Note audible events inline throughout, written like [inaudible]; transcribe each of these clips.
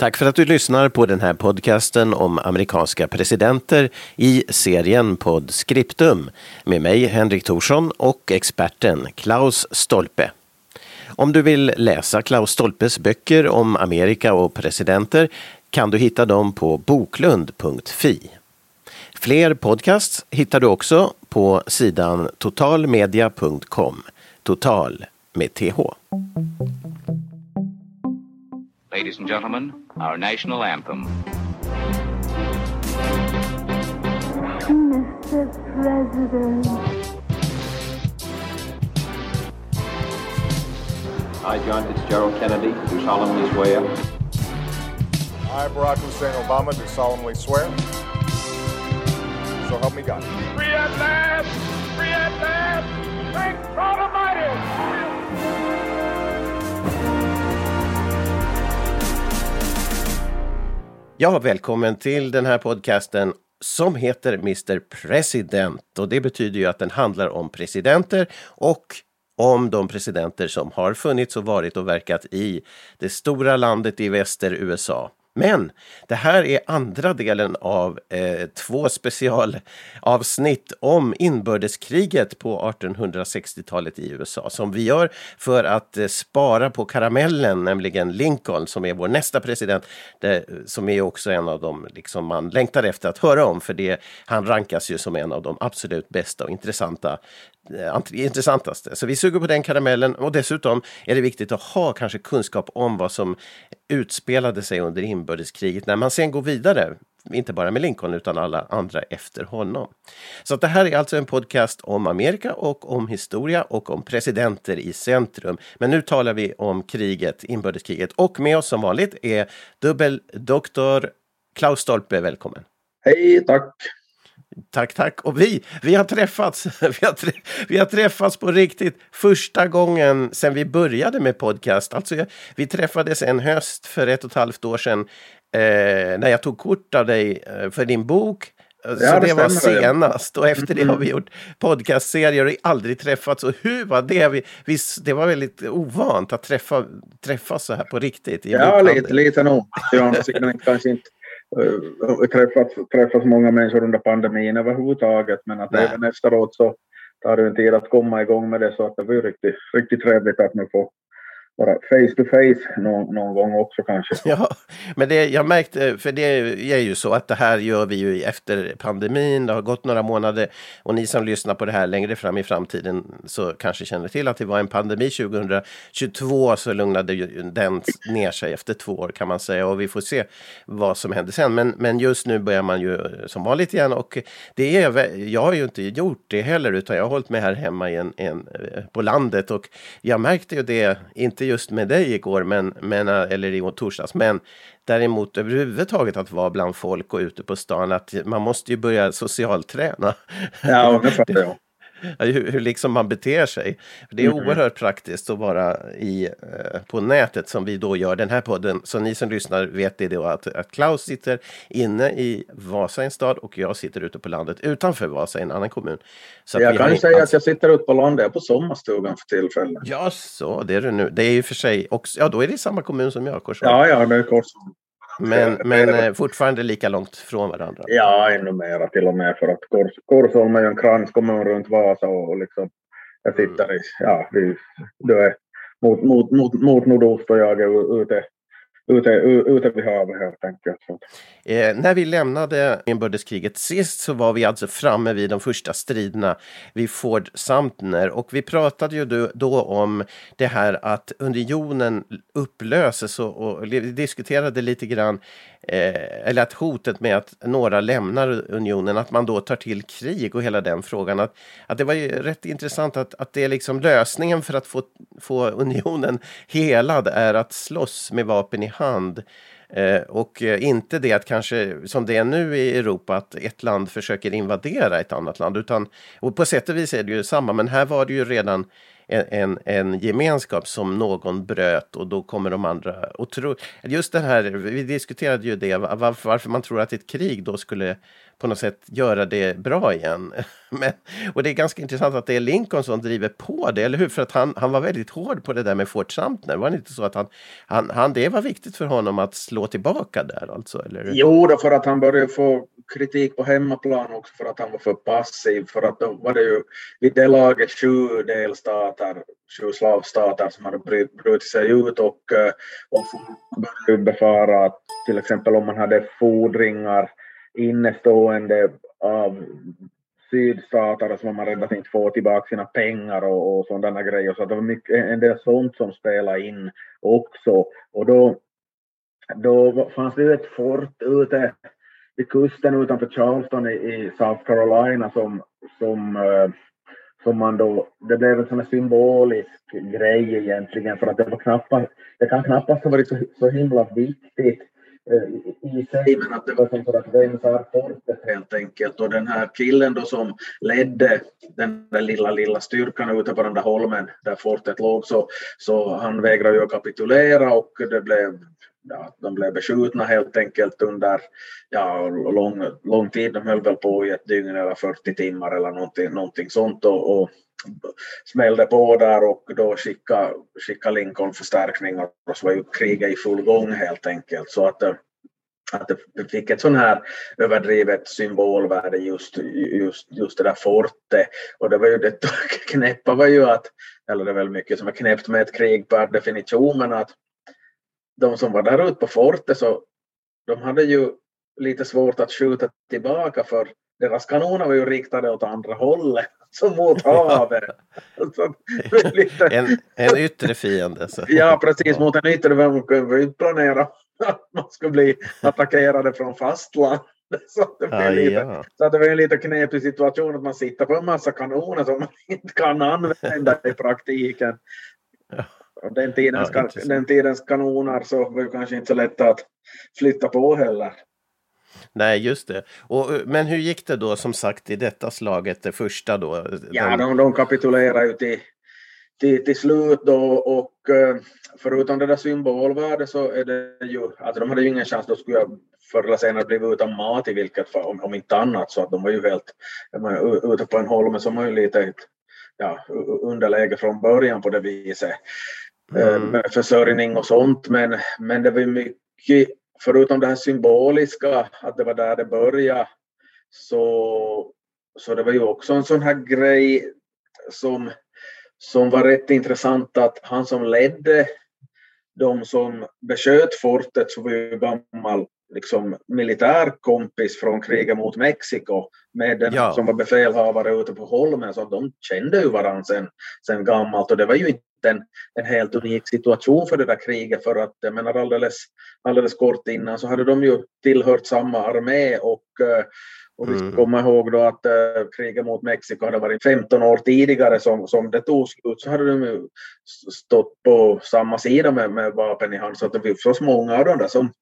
Tack för att du lyssnar på den här podcasten om amerikanska presidenter i serien Podscriptum med mig Henrik Thorsson och experten Klaus Stolpe. Om du vill läsa Klaus Stolpes böcker om Amerika och presidenter kan du hitta dem på boklund.fi. Fler podcasts hittar du också på sidan totalmedia.com. Total med TH. Ladies and gentlemen, our national anthem. Mr. President. I, John Fitzgerald Kennedy, do solemnly swear I, Barack Hussein Obama, do solemnly swear. So help me God. Free at last! Free at last! Thank God Almighty! Ja, välkommen till den här podcasten som heter Mr President och det betyder ju att den handlar om presidenter och om de presidenter som har funnits och varit och verkat i det stora landet i väster USA. Men det här är andra delen av eh, två specialavsnitt om inbördeskriget på 1860-talet i USA som vi gör för att eh, spara på karamellen, nämligen Lincoln som är vår nästa president, det, eh, som är också en av dem liksom man längtar efter att höra om för det, han rankas ju som en av de absolut bästa och intressanta Eh, intressantaste. Så vi suger på den karamellen och dessutom är det viktigt att ha kanske kunskap om vad som utspelade sig under inbördeskriget när man sen går vidare inte bara med Lincoln utan alla andra efter honom. Så att det här är alltså en podcast om Amerika och om historia och om presidenter i centrum. Men nu talar vi om kriget, inbördeskriget och med oss som vanligt är dubbeldoktor Klaus Stolpe, välkommen! Hej, tack! Tack, tack. Och vi, vi har träffats. [laughs] Vi har, trä, vi har träffats på riktigt första gången sedan vi började med podcast. Alltså, vi träffades en höst för ett och ett halvt år sedan eh, när jag tog kort av dig eh, för din bok. Så Ja, det det var ja. senast och efter det har vi gjort podcastserier och aldrig träffats. Och hur var det? Vi, vi, det var väldigt ovant att träffa, träffas så här på riktigt. i Ja, lite, lite nog. Inte kanske inte uh, träffat, träffat många människor under pandemin överhuvudtaget, men att Nej. även efteråt så tar det en tid att komma igång med det, så att det blir riktigt, riktigt trevligt att nu få vara face to face någon, någon gång också kanske. Ja, men det, jag märkte, eh, för det är ju så att det här gör vi ju efter pandemin. Det har gått några månader och ni som lyssnar på det här längre fram i framtiden så kanske känner till att det var en pandemi 2022 så lugnade ju den ner sig efter två år kan man säga och vi får se vad som händer sen. Men, men just nu börjar man ju som vanligt igen och det är, jag har ju inte gjort det heller utan jag har hållit mig här hemma i en, en, eh, på landet och jag märkte ju det, inte just med dig igår, men, men, äh, eller i torsdags, men däremot överhuvudtaget att vara bland folk och ute på stan, att man måste ju börja socialträna. Ja, det fattar jag hur, hur liksom man beter sig. Det är oerhört praktiskt att vara i, eh, på nätet som vi då gör den här podden. Så ni som lyssnar vet det då att, att Klaus sitter inne i Vasa, en stad, och jag sitter ute på landet utanför Vasa, i en annan kommun. Så Jag kan ju säga att jag sitter ute på landet, jag är på sommarstugan för tillfället. Ja, så det är det nu. Det är ju för sig också, ja då är det i samma kommun som jag, Korsholm. Ja, ja, det är kort. Men men eh, fortfarande lika långt från varandra. Ja, ännu mera till och med för att Kors, Korsholm är ju en kranskommun runt Vasa och liksom jag sitter i, ja, vi, du är mot, mot, mot, mot nordost och jag är ute, ute, ute vid havet helt enkelt. Eh, när vi lämnade inbördeskriget sist så var vi alltså framme vid de första striderna vid Ford Sumter och vi pratade ju då, då om det här att unionen upplöses och, och vi diskuterade lite grann eh, eller att hotet med att några lämnar unionen, att man då tar till krig och hela den frågan. Att, att det var ju rätt intressant att, att det är liksom lösningen för att få, få unionen [laughs] helad är att slåss med vapen i hand. Eh, och eh, inte det att kanske som det är nu i Europa att ett land försöker invadera ett annat land utan och på sätt och vis är det ju samma men här var det ju redan en, en, en gemenskap som någon bröt och då kommer de andra och tro, Just det här, vi diskuterade ju det, varför, varför man tror att ett krig då skulle på något sätt göra det bra igen. [laughs] Men, och det är ganska intressant att det är Lincoln som driver på det, eller hur? För att han, han var väldigt hård på det där med Fort Sumter. Var det inte så att han, han, han, det var viktigt för honom att slå tillbaka där alltså? Eller? Jo, då för att han började få kritik på hemmaplan också för att han var för passiv. För att då var det ju vid det laget sju delstater, sju slavstater som hade brutit sig ut och, eh, och började befara att till exempel om man hade fordringar innestående av sydstater som man räddat inte få tillbaka sina pengar och, och sådana grejer. Så det var mycket, en del sånt som spelade in också. Och då, då fanns det ett fort ute vid kusten utanför Charleston i, i South Carolina som, som, eh, som man då, det blev en sån här symbolisk grej egentligen för att det var knappast, det kan knappast ha varit så, så himla viktigt i sig, men att det var som för att rensa fortet helt enkelt. Och den här killen då som ledde den där lilla, lilla styrkan ute på den där holmen där fortet låg, så, så han vägrade ju att kapitulera och det blev ja, de blev beskjutna helt enkelt under ja, lång, lång tid. De höll väl på i ett dygn eller 40 timmar eller någonting, någonting sånt. Och, och smällde på där och då skickade, skickade Lincoln förstärkningar och så var ju kriget i full gång helt enkelt. Så att, eh, att det fick ett sån här överdrivet symbolvärde just, just, just det där fortet. Och det var ju det [laughs] knäppa var ju att, eller det är väl mycket som är knäppt med ett krig per definition, men att de som var där ute på fortet så de hade ju lite svårt att skjuta tillbaka för deras kanoner var ju riktade åt andra hållet, [laughs] som havet. [laughs] lite... en, en yttre fiende. Så. Ja, precis, mot en yttre. Man kunde inte planera [laughs] att man skulle bli attackerade från fastland. Så det, ah, lite, ja. så det var en lite knepig situation att man sitter på en massa kanoner som man inte kan använda i praktiken. Ja. Den, tidens, ja, den tidens kanoner så var det kanske inte så lätt att flytta på heller. Nej, just det. Och, men hur gick det då som sagt i detta slaget, det första då? Ja, de, de kapitulerar ju till, till, till slut då och eh, förutom det där symbolvärdet så är det ju, alltså de hade ju ingen chans, då skulle jag förr eller senare blivit utan mat i vilket fall, om, om inte annat, så att de var ju helt, ute på en holme som var ju lite ja, underläge från början på det viset. Eh, mm. Med försörjning och sånt, men, men det var ju mycket förutom det här symboliska, att det var där det började, så, så det var ju också en sån här grej som, som var rätt intressant att han som ledde de som besköt fortet så var ju gammal liksom, militärkompis från kriget mot Mexiko med den ja. som var befälhavare ute på holmen så de kände ju varandra sen, sen gammalt och det var ju inte en, en helt unik situation för det där kriget för att jag menar alldeles, alldeles kort innan så hade de ju tillhört samma armé och eh, och vi ska mm. komma ihåg då att uh, kriget mot Mexiko hade varit 15 år tidigare som, som det tog slut så hade de ju stått på samma sida med, med vapen i hand så att det var så många av dem där som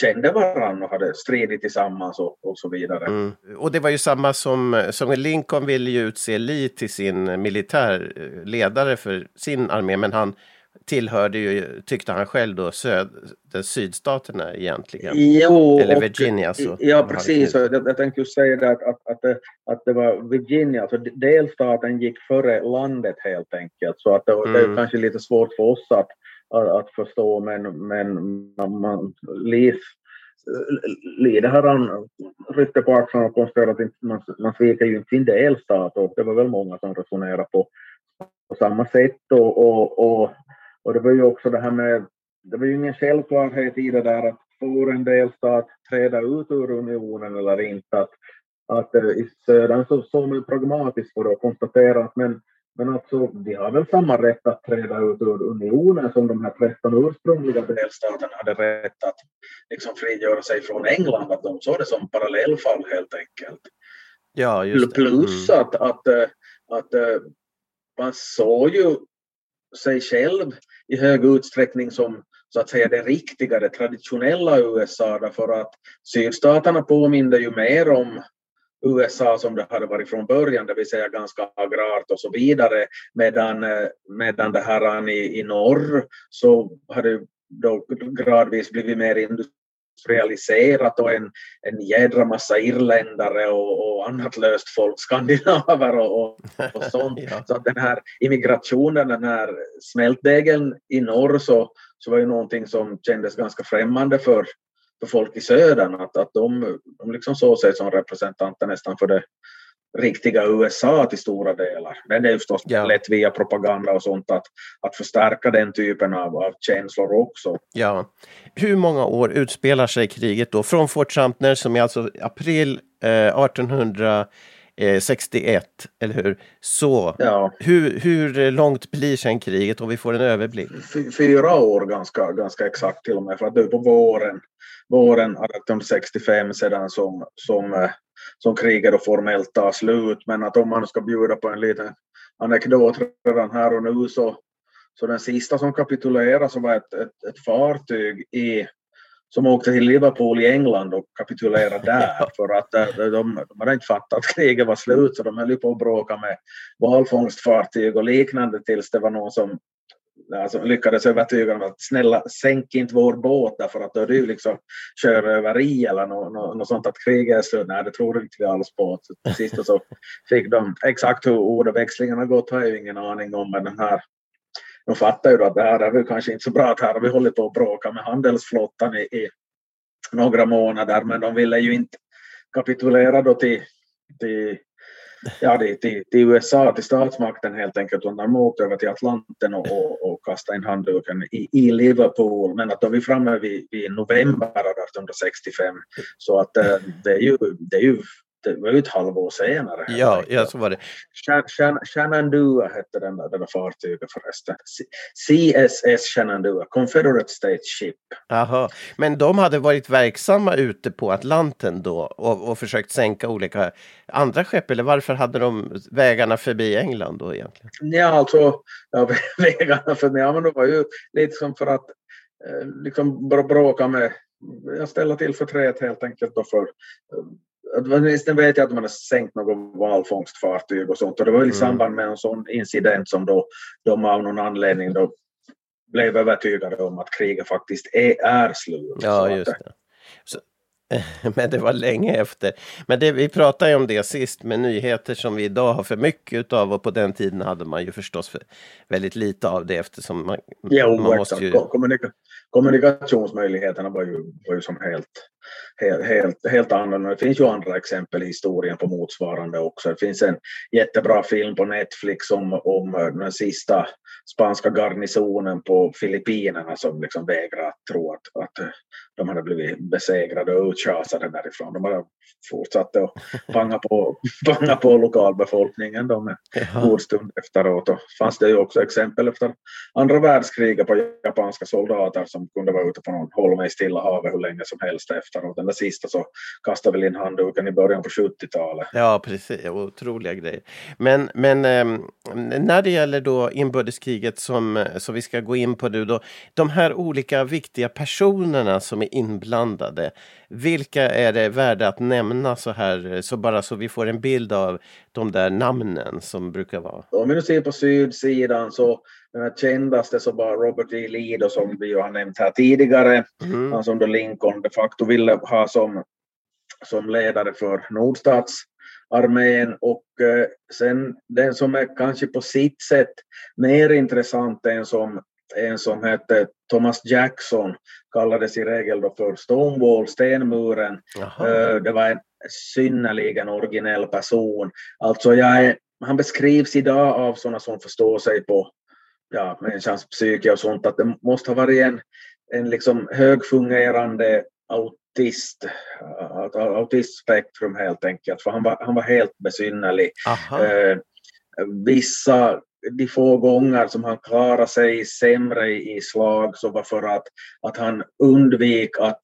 kände varandra och hade stridit tillsammans och, och så vidare. Mm. Och det var ju samma som, som Lincoln ville ju utse Lee till sin militärledare för sin armé, men han tillhörde ju, tyckte han själv då, söd, sydstaterna egentligen. Jo, Eller Virginia. Så ja, precis. Jag, jag tänkte just säga det att, att, att, det, att det var Virginia, alltså delstaten gick före landet helt enkelt. Så att det, mm. det är mm. kanske lite svårt för oss att, att, att förstå, men, men man, Lis, Lide har han ryckte på axlarna och konstaterat att man, man sviker ju inte sin delstat och det var väl många som resonerade på, på samma sätt och, och, och, och det var ju också det här med, det var ju ingen självklarhet i det där att får en delstat träda ut ur unionen eller inte. Att, att eh, i södern så såg man pragmatiskt på det och konstaterade att men men alltså, de har väl samma rätt att träda ut ur unionen som de här 13 ursprungliga delstaterna hade rätt att liksom frigöra sig från England. Att de såg det som parallellfall helt enkelt. Ja, just det. Plus mm. att, att, eh, att, att eh, man såg ju sig själv i hög utsträckning som så att säga det riktiga, det traditionella USA därför att sydstaterna påminde ju mer om USA som det hade varit från början, det vill säga ganska agrart och så vidare, medan, eh, medan det här i, i norr så hade då gradvis blivit mer industrialiserat och en, en jädra massa irländare och, och annat löst folk, skandinaver och, och, och sånt. [laughs] ja. Så att den här immigrationen, den här smältdegeln i norr så, så var ju någonting som kändes ganska främmande för, för folk i södern, att, att de, de liksom såg sig som representanter nästan för det riktiga USA till stora delar. Men det är ju förstås ja. lätt via propaganda och sånt att, att förstärka den typen av, av känslor också. Ja. Hur många år utspelar sig kriget då? Från Fort Sumter som är alltså april eh, 1861, eller hur? Så ja. hur, hur långt blir sen kriget om vi får en överblick? Fyra år ganska, ganska exakt till och med, för att det är på våren, våren 1865 sedan som, som eh, som kriget då formellt tar slut. Men att om man ska bjuda på en liten anekdot redan här och nu så, så den sista som kapitulerade så var ett, ett, ett fartyg i, som åkte till Liverpool i England och kapitulerade där [laughs] för att de, eh, de, de hade inte fattat att kriget var slut så de höll på att bråka med valfångstfartyg och liknande tills det var någon som alltså, lyckades övertyga dem att snälla sänk inte vår båt därför att då är det ju liksom sjöröveri eller något, något, något sånt att kriget är slut. Nej, det tror inte vi alls på. Så till sist så [laughs] fick de exakt hur ordväxlingen har gått har jag ju ingen aning om men den här de fattar ju då att det här är väl kanske inte så bra att här har vi hållit på att bråka med handelsflottan i, i några månader men de ville ju inte kapitulera då till, till ja, till, till, till, USA, till statsmakten helt enkelt. Och de åkte över till Atlanten och, och, och kastade in handduken i, i Liverpool. Men att då är vi framme vid, vid november 1865. Så att eh, det är ju, det är ju det var ju ett halvår senare. Ja, ja, så var det. Shenandoah hette den där, det där fartyget förresten. CSS Shenandoah, Confederate States Ship. Aha. Men de hade varit verksamma ute på Atlanten då och, och försökt sänka olika andra skepp, eller varför hade de vägarna förbi England då egentligen? Ja, alltså ja, [laughs] vägarna förbi, ja men det var ju lite som för att eh, liksom bråka med jag ställer till förtret helt enkelt då för Åtminstone vet jag att man har sänkt något valfångstfartyg och sånt och det var i mm. samband med en sån incident som då de av någon anledning då blev övertygade om att kriget faktiskt är, är slut. Ja, just det. Så, [laughs] men det var länge efter. Men det, vi pratade ju om det sist med nyheter som vi idag har för mycket av och på den tiden hade man ju förstås för väldigt lite av det eftersom man, jo, man måste ju... Kommunika kommunikationsmöjligheterna var ju, var ju som helt, helt, helt, annorlunda. Det finns ju andra exempel i historien på motsvarande också. Det finns en jättebra film på Netflix om, om den sista spanska garnisonen på Filippinerna som liksom vägrar att tro att, att de hade blivit besegrade och utschasade därifrån. De bara fortsatte att [laughs] panga på, panga på lokalbefolkningen de en god stund efteråt. Och fanns det ju också exempel efter andra världskriget på japanska soldater som kunde vara ute på någon holme i Stilla havet hur länge som helst efteråt. Den där sista så kastade väl in handduken i början på 70-talet. Ja, precis. Otroliga grejer. Men, men eh, när det gäller då inbördeskriget som, som vi ska gå in på nu då. De här olika viktiga personerna som är inblandade. Vilka är det värda att nämna så här, så bara så vi får en bild av de där namnen som brukar vara? Om vi nu ser på sydsidan så den här kändaste så var Robert E. Lee då, som vi ju har nämnt här tidigare. Mm. Han som då Lincoln de facto ville ha som, som ledare för nordstatsarmén och eh, sen den som är kanske på sitt sätt mer intressant än som en som hette Thomas Jackson, kallades i regel då för Stonewall, stenmuren. Jaha. Det var en synnerligen originell person. Alltså jag är, han beskrivs idag av sådana som förstår sig på ja, människans psyke och sånt, att det måste ha varit en, en liksom högfungerande autist, autistspektrum helt enkelt, för han var, han var helt besynnerlig. Eh, vissa de få gånger som han klarade sig sämre i slag så var för att, att han undvek att,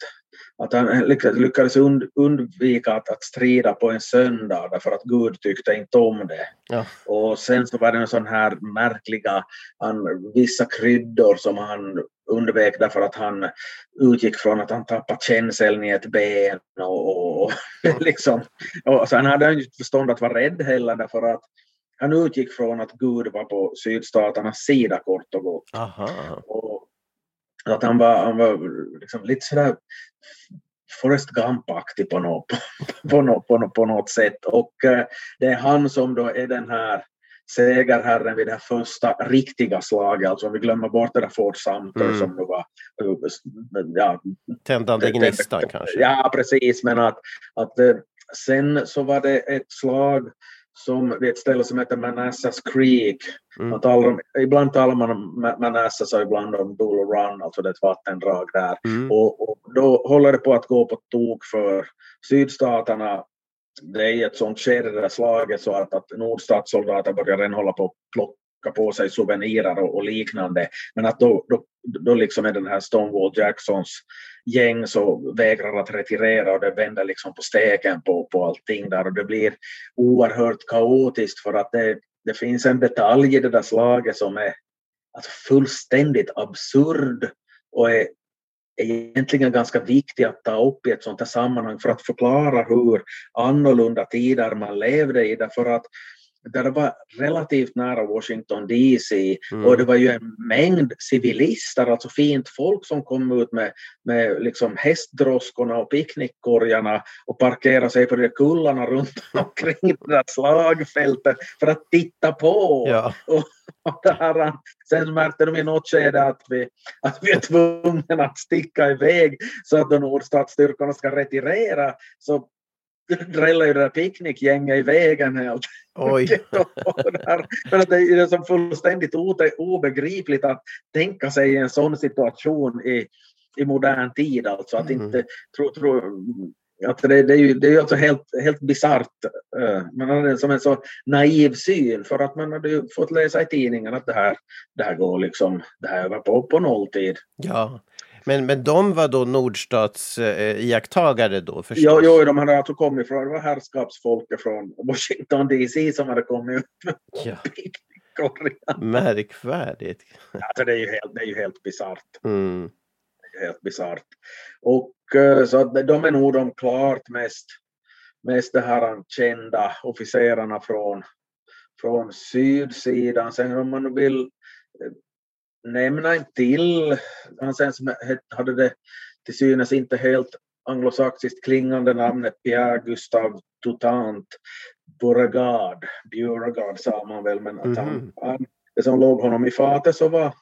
att han lyckades, und, undvika att, att strida på en söndag därför att Gud tyckte inte om det. Ja. Och sen så var det en sån här märkliga, han, vissa kryddor som han undvek därför att han utgick från att han tappat känseln i ett ben och, och, [laughs] liksom. Och sen hade han ju förstånd att vara rädd heller därför att han utgick från att Gud var på sydstaternas sida kort och gott. Aha. Att han var, han var liksom lite sådär Forrest Gump-aktig på något, på, något, på, något, på något sätt. Och eh, det är han som då är den här segerherren vid det här första riktiga slaget, alltså om vi glömmer bort det där Fort Sumter Mm. som då var ja, Tändande gnistan kanske. Ja, precis, men att, att eh, sen så var det ett slag som vid ett ställe som heter Manassas Creek. Mm. Man talar om, ibland talar man om Ma- Manassas och ibland om Bull Run, alltså det är ett vattendrag där. Mm. Och, och då håller det på att gå på tok för sydstaterna. Det är ett sånt skede där slaget så att, att nordstatssoldater börjar redan hålla på att plocka på sig souvenirer och, och liknande. Men att då, då, då liksom är den här Stonewall Jacksons gäng så vägrar att retirera och det vänder liksom på steken på, på allting där och det blir oerhört kaotiskt för att det, det finns en detalj i det där slaget som är alltså fullständigt absurd och är egentligen ganska viktig att ta upp i ett sånt här sammanhang för att förklara hur annorlunda tider man levde i. Därför att där det var relativt nära Washington DC Mm. och det var ju en mängd civilister, alltså fint folk som kom ut med, med liksom hästdroskorna och picknickkorgarna och parkerade sig på de där kullarna runt [laughs] omkring det där slagfältet för att titta på. Ja. Och [laughs] det här, sen märkte de i något skede att vi, att vi är tvungna att sticka iväg så att de nordstatsstyrkorna ska retirera. Så drällade ju det där picknickgänget i vägen helt Oj. [laughs] För att det är så fullständigt obegripligt att tänka sig en sån situation i, i modern tid. Alltså att Mm. inte tro, tro, att det, det är ju det är ju alltså helt, helt bisarrt. eh, Man hade som en så naiv syn för att man hade fått läsa i tidningen att det här, det här går liksom, det här var på, på nolltid. Ja. Men, men de var då Nordstats eh, då förstås? Jo, jo, de hade alltså kommit från, det var herrskapsfolket från Washington DC som hade kommit ut Ja. Märkvärdigt. Alltså det är ju helt, det är ju helt bisarrt. Mm. helt bisarrt. Och eh, så att de är nog de klart mest, mest det här kända officerarna från, från sydsidan. Sen om man vill nämna en till, han sen som hade det till synes inte helt anglosaxiskt klingande namnet Pierre Gustave Toutant Beauregard. Beauregard sa man väl, men att han, Mhm. han, det som låg honom i fatet så var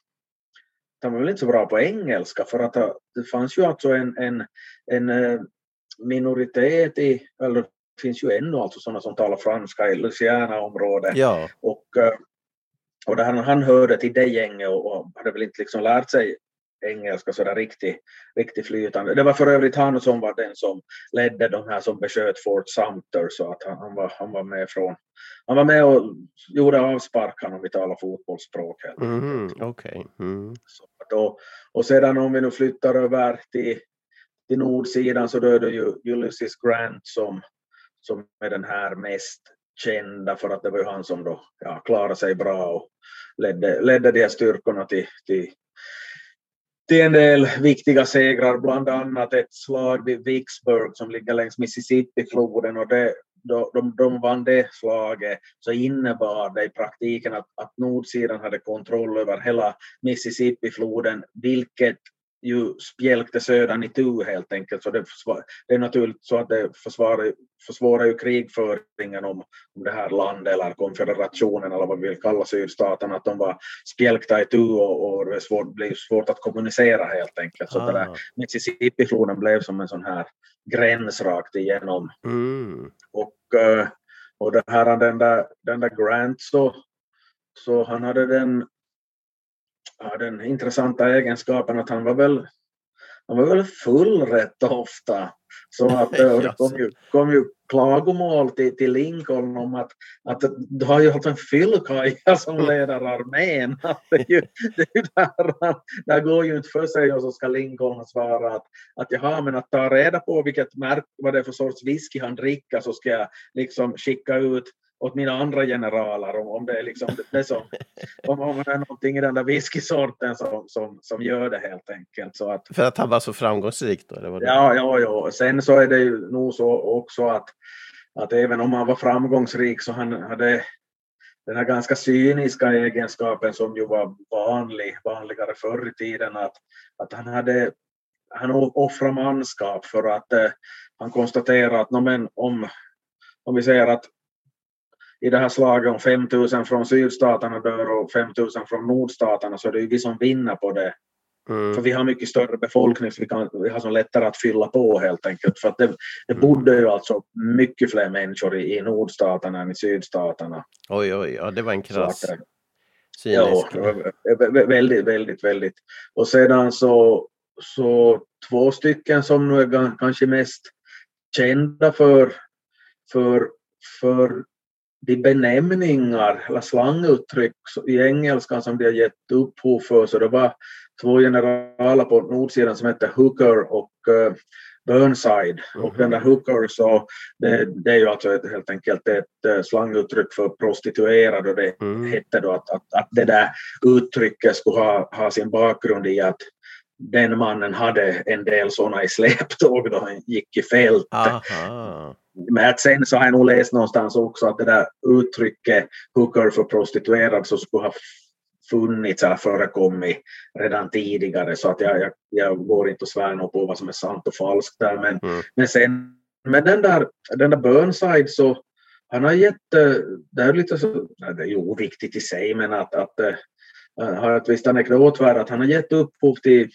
han var väl inte så bra på engelska för att det fanns ju alltså en, en, en eh, minoritet i, eller det finns ju ännu alltså sådana som talar franska i Louisiana-området. Ja. Och, eh, och där han, han hörde till det gänget och, och hade väl inte liksom lärt sig engelska sådär riktigt, riktigt flytande. Det var för övrigt han som var den som ledde de här som besköt Fort Sumter så att han, han, var, han var med från han var med och gjorde avsparkarna om vi talar fotbollsspråk. helt Mhm, Okej. Mm. så att då, och sedan om vi nu flyttar över till, till nordsidan så då är det ju Ulysses Grant som, som är den här mest kända för att det var ju han som då ja, klarade sig bra och ledde, ledde de här styrkorna till, till, till en del viktiga segrar, bland annat ett slag vid Vicksburg som ligger längs Mississippifloden. och det, då de, de vann det slaget så innebar det i praktiken att, att nordsidan hade kontroll över hela Mississippifloden, vilket ju spjälkte södern i tu helt enkelt. Så det, det är naturligt så att det försvårar ju krigföringen om, om det här landet eller konfederationen eller vad vi vill kalla sydstaterna, att de var spjälkta i tu och, och det svårt, blev svårt att kommunicera helt enkelt. Så det där Ah. Mississippi-floden blev som en sån här gräns rakt igenom Mm. och, eh, och det här, den, där, den där Grant så, så han hade den, ja, den intressanta egenskapen att han var väl han var väl full rätt ofta. Så att [laughs] eh, det kom ju, kom ju klagomål till, till Lincoln om att, att du har ju haft en fyllkaja som Mm. leder armén. Att [laughs] det, är ju, det, är där, där går ju inte för sig och så ska Lincoln svara att, att jaha, men att ta reda på vilket märke, vad det är för sorts whisky han dricker så ska jag liksom skicka ut åt mina andra generaler om, om det är liksom det, som, om, om det är någonting i den där whiskysorten som, som, som gör det helt enkelt. Så att, För att han var så framgångsrik då? Eller vad det? Ja, ja, ja. Sen så är det ju nog så också att, att även om han var framgångsrik så han hade den här ganska cyniska egenskapen som ju var vanlig, vanligare förr i tiden att, att han hade han offrade manskap för att eh, han konstaterade att no, men om, om vi säger att i det här slaget om 5000 från sydstaterna dör och 5000 från nordstaterna så är det ju vi som vinner på det. Mm. För vi har mycket större befolkning så vi, kan, vi har så lättare att fylla på helt enkelt. För att det, det bodde ju alltså mycket fler människor i, i nordstaterna än i sydstaterna. Oj, oj, ja, det var en krass eh, cynisk. Ja, vä- väldigt, väldigt, väldigt. Och sedan så, så två stycken som nu är kanske mest kända för, för, för de benämningar eller slanguttryck i engelskan som de har gett upphov för. Så det var två generaler på nordsidan som hette Hooker och eh, Burnside. Och den där Hooker så det, det är ju alltså ett, helt enkelt ett eh, slanguttryck för prostituerad och det Mm. hette då att, att, att det där uttrycket skulle ha, ha sin bakgrund i att den mannen hade en del sådana i släptåg då han gick i fält. Aha. Men att sen så har jag nog läst någonstans också att det där uttrycket hooker för prostituerad så skulle ha funnits eller förekommit redan tidigare så att jag, jag, jag går inte och svär på vad som är sant och falskt där men, Mm. men sen men den där, den där Burnside så han har gett, eh, det är lite så, nej, det är ju oviktigt i sig men att, att eh, har ett visst anekdotvärde att han har gett upphov till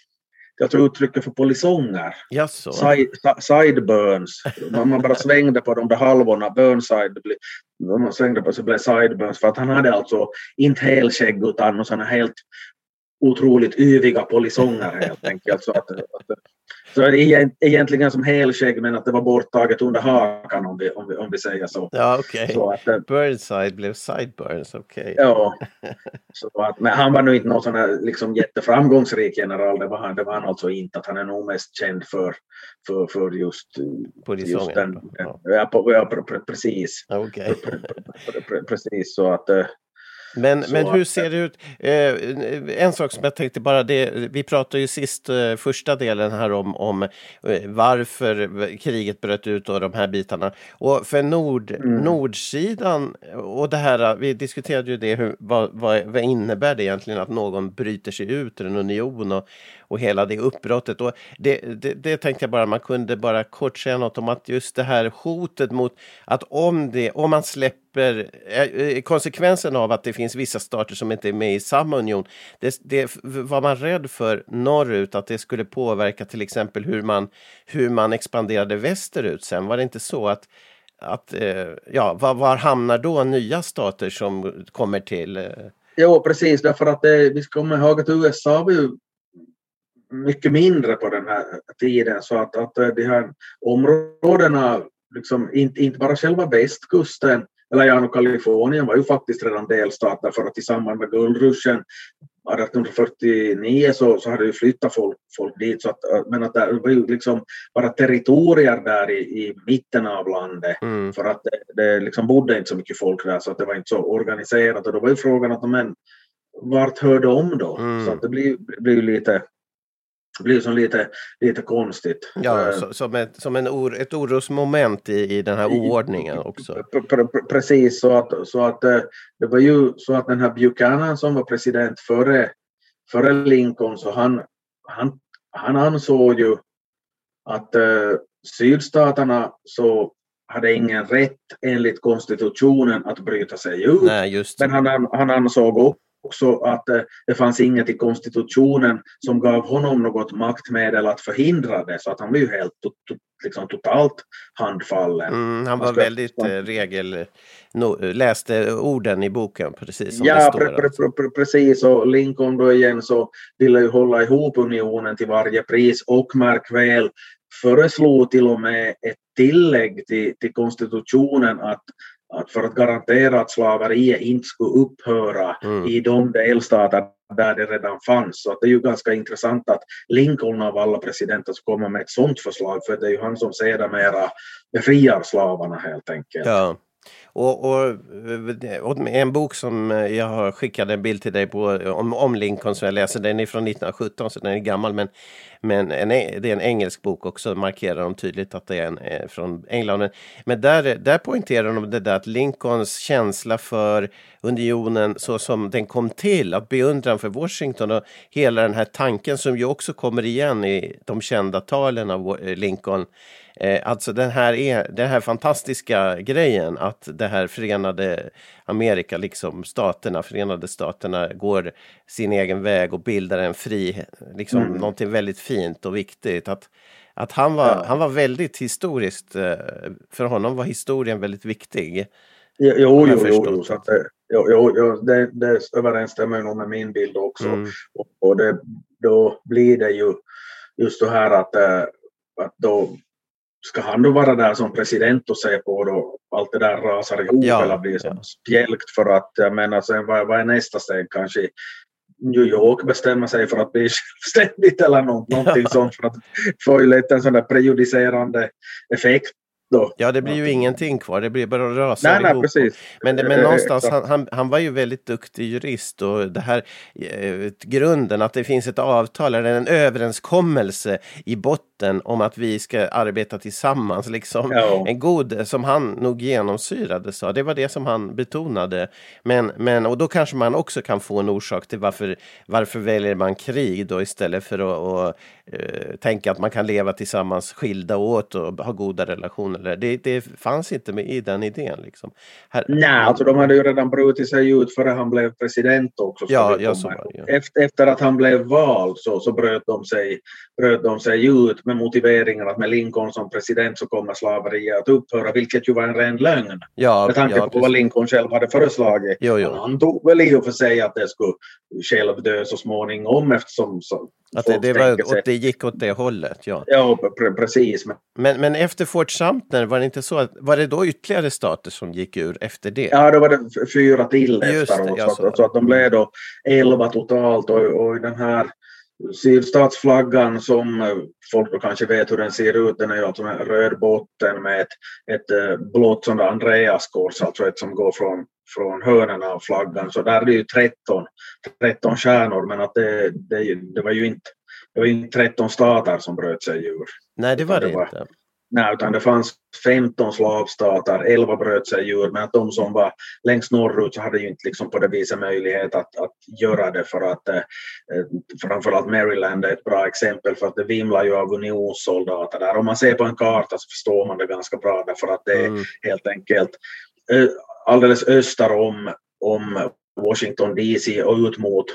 jag tror uttrycket för polisonger. Jaså? Side, si- sideburns. Man, man bara svängde på de där halvorna, burnside. man svängde på så blev sideburns. För att han hade alltså inte helskägg utan sådana helt otroligt yviga polisonger helt enkelt. Så, att, att, så egentligen som helskägg men att det var borttaget under hakan om vi, om vi, om vi säger så. Ja, okej. att, eh, Burnside blev sideburns, okej. Ja. Så att, men han var nog inte någon sån här liksom jätteframgångsrik general, det var han, det var han alltså inte. Att han är nog mest känd för, för, för just, just Polisången. den, Ja. ja, ja, pre, pre, precis. Pre, precis så att eh, Men, Så men hur ser det ut? Eh, en sak som jag tänkte bara, det, vi pratade ju sist, eh, första delen här om, om eh, varför kriget bröt ut och de här bitarna. Och för nord, Mm. nordsidan, och det här, vi diskuterade ju det, hur, vad, vad, vad innebär det egentligen att någon bryter sig ut ur en union och, och hela det uppbrottet. Och det, det, det tänkte jag bara, man kunde bara kort säga något om att just det här hotet mot att om, det, om man släpper eh, eh, konsekvensen av att det finns vissa stater som inte är med i samma union. Det, det var man rädd för norrut, att det skulle påverka till exempel hur man, hur man expanderade västerut sen. Var det inte så att att, eh, ja, var, var hamnar då nya stater som kommer till? Eh? Jo, precis, därför att det, vi ska komma ihåg att USA var ju mycket mindre på den här tiden så att, att de här områdena, liksom, inte, inte bara själva västkusten, eller ja, Kalifornien var ju faktiskt redan delstat därför att i samband med guldruschen 1849 så, så hade ju flyttat folk, folk dit, så att, men att det var ju liksom bara territorier där i, i mitten av landet mm. för att det, det liksom bodde inte så mycket folk där så att det var inte så organiserat och då var ju frågan att men, vart hör de då? Mm. Så att det blir, blir ju lite blir som lite, lite konstigt. Ja, Eh, så, som, ett, som en or, ett orosmoment i, i den här oordningen också. Pre- pre- pre- Precis, så att, så att eh, det var ju så att den här Buchanan som var president före, före Lincoln, så han, han, han ansåg ju att eh, sydstaterna så hade ingen rätt enligt konstitutionen att bryta sig ut. Nej, just Men han, an- han ansåg också att eh, det fanns inget i konstitutionen som gav honom något maktmedel att förhindra det, så att han var ju helt liksom totalt handfallen. Mm, han var ska- väldigt eh, regel... No, läste orden i boken precis som det Ja, står. pre, pre, alltså. pre, pre, precis. Och Lincoln då igen så ville ju hålla ihop unionen till varje pris och märk väl föreslog till och med ett tillägg till, till konstitutionen att, att för att garantera att slaveriet inte skulle upphöra Mm. i de delstater där det redan fanns. Så det är ju ganska intressant att Lincoln av alla presidenter komma med ett sådant förslag för det är ju han som sedermera befriar slavarna helt enkelt. Ja. Och, och, och en bok som eh, jag har skickat en bild till dig på om, om Lincoln som jag läser, den är från 1917 så den är gammal men, men en, det är en engelsk bok också, markerar de tydligt att det är en, eh, från England. Men, där, där poängterar de det där att Lincolns känsla för unionen så som den kom till, att beundran för Washington och hela den här tanken som ju också kommer igen i de kända talen av eh, Lincoln Eh, alltså den här, är, den här fantastiska grejen att det här förenade Amerika, liksom staterna, förenade staterna går sin egen väg och bildar en fri, liksom Mm. någonting väldigt fint och viktigt. Att, att han, var, Ja. han var väldigt historiskt, eh, för honom var historien väldigt viktig. Jo, jo, jo, jo, så att det, jo, jo, det, det överensstämmer nog med min bild också. Mm. Och, och det, då blir det ju just så här att, eh, att då ska han då vara där som president och se på då allt det där rasar ihop Ja, eller blir som ja. spjälkt för att jag menar sen vad, vad är nästa steg kanske New York bestämmer sig för att bli [laughs] självständigt eller något, någonting sånt för att få lite en sån där prejudicerande effekt då. Ja, det blir ju ingenting kvar, det blir bara rasa Nej, nej, ihop. precis. Men, men Eh, någonstans, exakt. han, han, han var ju väldigt duktig jurist och det här eh, grunden att det finns ett avtal eller en överenskommelse i botten om att vi ska arbeta tillsammans, liksom Ja. en god, som han nog genomsyrade sa, det var det som han betonade. Men, men, och då kanske man också kan få en orsak till varför, varför väljer man krig då istället för att och, eh, tänka att man kan leva tillsammans skilda åt och ha goda relationer. Det, det fanns inte med i den idén. Liksom. Här, Nej, alltså de hade ju redan brutit sig ut före han blev president också. Ja, vi ja, komma så var ja. efter, efter att han blev vald så, så bröt, de sig, bröt de sig ut med motiveringen att med Lincoln som president så kommer slaveriet att upphöra, vilket ju var en ren lögn. ja, Med tanke ja, på vad Lincoln själv hade föreslagit. Jo, jo. Han antog väl i och för sig att det skulle själv dö så småningom eftersom så, Att det, det, var, sig- det gick åt det hållet, ja. Ja, pre- precis. Men, Men, men efter Fort Sumter, var det inte så att, var det då ytterligare stater som gick ur efter det? Ja, då var det fyra till Just efteråt. det, så, så. att, så att de blev då elva totalt och, och i den här sydstatsflaggan som eh, folk då kanske vet hur den ser ut, den är ju alltså med röd botten med ett, ett eh, blått sånt Andreaskors, alltså ett som går från, från hörnen av flaggan. Så där är det ju 13, 13 stjärnor, men att det, det, det var ju inte det var inte 13 stater som bröt sig ur. Nej, det var det Det var- inte. Nej, utan det fanns 15 slavstater, 11 bröt sig ur, men att de som var längst norrut så hade ju inte liksom på det viset möjlighet att, att göra det för att eh, eh, framförallt Maryland är ett bra exempel för att det vimlar ju av unionssoldater där. Om man ser på en karta så förstår man det ganska bra därför att det är Mm. helt enkelt eh, alldeles öster om, om Washington DC och ut mot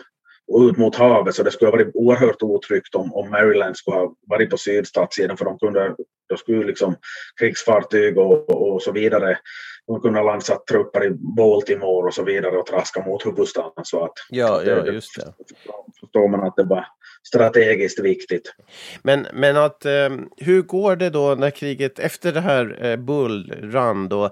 och ut mot havet så det skulle ha varit oerhört otryggt om, om Maryland skulle ha varit på sydstatssidan för de kunde, då skulle liksom krigsfartyg och, och så vidare de kunde ha landsat trupper i Baltimore och så vidare och traska mot huvudstaden så att Ja, ja, just det. förstår man att det var strategiskt viktigt. Men, men att, eh, hur går det då när kriget, efter det här eh, Bull Run då,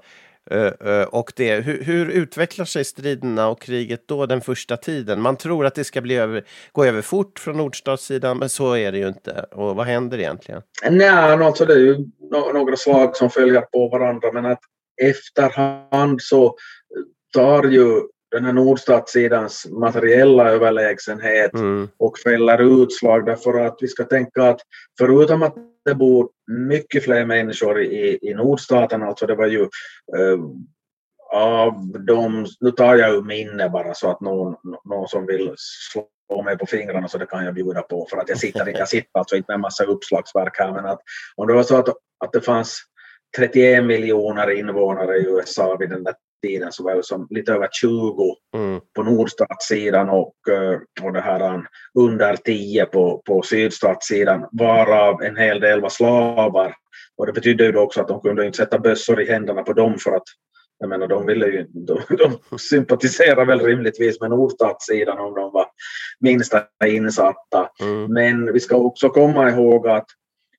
och det, hur, hur utvecklar sig striderna och kriget då den första tiden? Man tror att det ska bli över, gå över fort från nordstatssidan, men så är det ju inte. Och vad händer egentligen? Nej, alltså det är ju några slag som följer på varandra men att efterhand så tar ju den här nordstatssidans materiella överlägsenhet Mm. och fäller utslag därför att vi ska tänka att förutom att det bor mycket fler människor i, i nordstaten, alltså det var ju eh, av de, nu tar jag ur minne bara så att någon, någon som vill slå mig på fingrarna så det kan jag bjuda på för att jag sitter, [laughs] jag sitter alltså inte med en massa uppslagsverk här men att om det var så att, att det fanns 31 miljoner invånare i USA vid den där tiden så var det som lite över 20 Mm. på nordstatssidan och, eh, och det här eh, under 10 på, på sydstatssidan varav en hel del var slavar. Och det betydde ju då också att de kunde inte sätta bössor i händerna på dem för att jag menar, de ville ju, de, de [laughs] sympatiserar väl rimligtvis med nordstatssidan om de var minsta insatta. Mm. Men vi ska också komma ihåg att,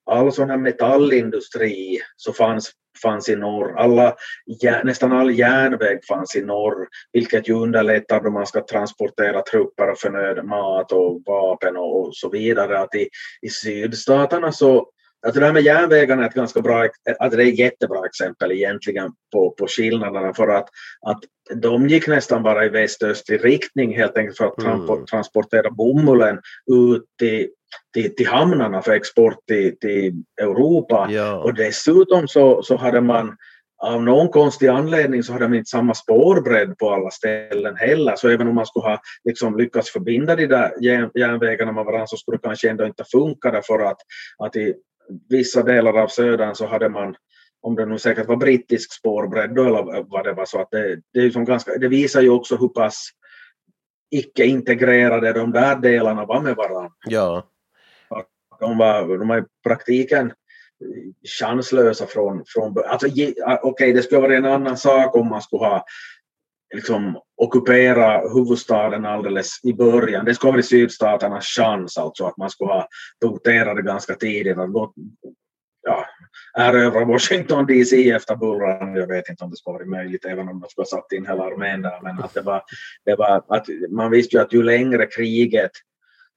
all sån här metallindustri så fanns, fanns i norr. Alla, nästan all järnväg fanns i norr, vilket ju underlättar då man ska transportera trupper och förnödenhet, mat och vapen och, och så vidare. Att i, I sydstaterna så Alltså det här med järnvägarna är ett ganska bra, alltså det är ett jättebra exempel egentligen på, på skillnaderna för att, att de gick nästan bara i väst-östlig riktning helt enkelt för att mm. transportera bomullen ut till, till, till hamnarna för export till, till Europa. Ja. Och dessutom så, så hade man av någon konstig anledning så hade man inte samma spårbredd på alla ställen heller. Så även om man skulle ha liksom lyckats förbinda de där järnvägarna med varandra så skulle det kanske ändå inte funka därför att, att i vissa delar av södern så hade man om det nu säkert var brittisk spårbredd då eller vad det var så att det, det, är som ganska, det visar ju också hur pass icke-integrerade de där delarna var med varandra. Ja. De var, de var i praktiken chanslösa från, från alltså, okej okay, det skulle vara en annan sak om man skulle ha liksom ockupera huvudstaden alldeles i början. Det skulle vara sydstaternas chans, alltså att man skulle ha punkterat det ganska tidigt, att gå, ja, erövra Washington DC efter bullran. Jag vet inte om det skulle varit möjligt, även om de skulle ha satt in hela armén där, men att det var, det var att man visste ju att ju längre kriget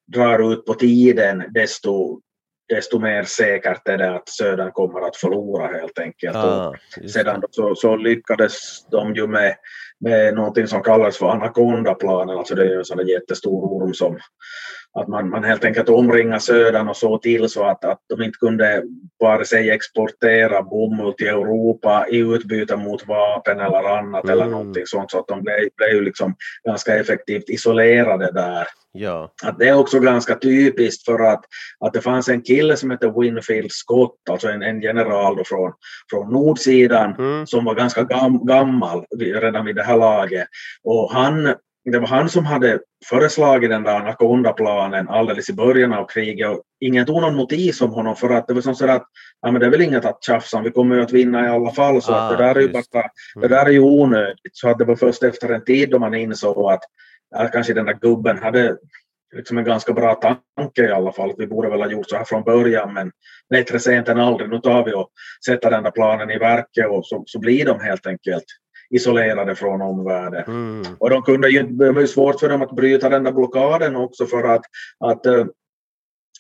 drar ut på tiden, desto desto mer säkert är det att södern kommer att förlora helt enkelt. Ah, sedan så, så, lyckades de ju med, med någonting som kallas för Anaconda-planen, alltså det är en sån jättestor orm som att man, man helt enkelt omringar södern och så till så att, att de inte kunde vare sig exportera bomull till Europa i utbyte mot vapen eller annat mm. eller någonting sånt så att de blev, blev liksom ganska effektivt isolerade där. Ja. Att det är också ganska typiskt för att, att det fanns en kille som hette Winfield Scott, alltså en, en general då från, från nordsidan mm. som var ganska gam, gammal redan vid det här laget. Och han det var han som hade föreslagit den där Anaconda-planen alldeles i början av kriget och ingen tog någon notis om honom för att det var som så att ja, men det är väl inget att tjafsa om, vi kommer ju att vinna i alla fall så ah, att det där är ju bara, det där är ju onödigt. Så att det var först efter en tid då man insåg att, att kanske den där gubben hade liksom en ganska bra tanke i alla fall. Vi borde väl ha gjort så här från början men bättre sent än aldrig. Nu tar vi och sätter den där planen i verket och så, så blir de helt enkelt isolerade från omvärlden. Mm. Och de kunde ju, det var ju svårt för dem att bryta den där blockaden också för att, att, eh,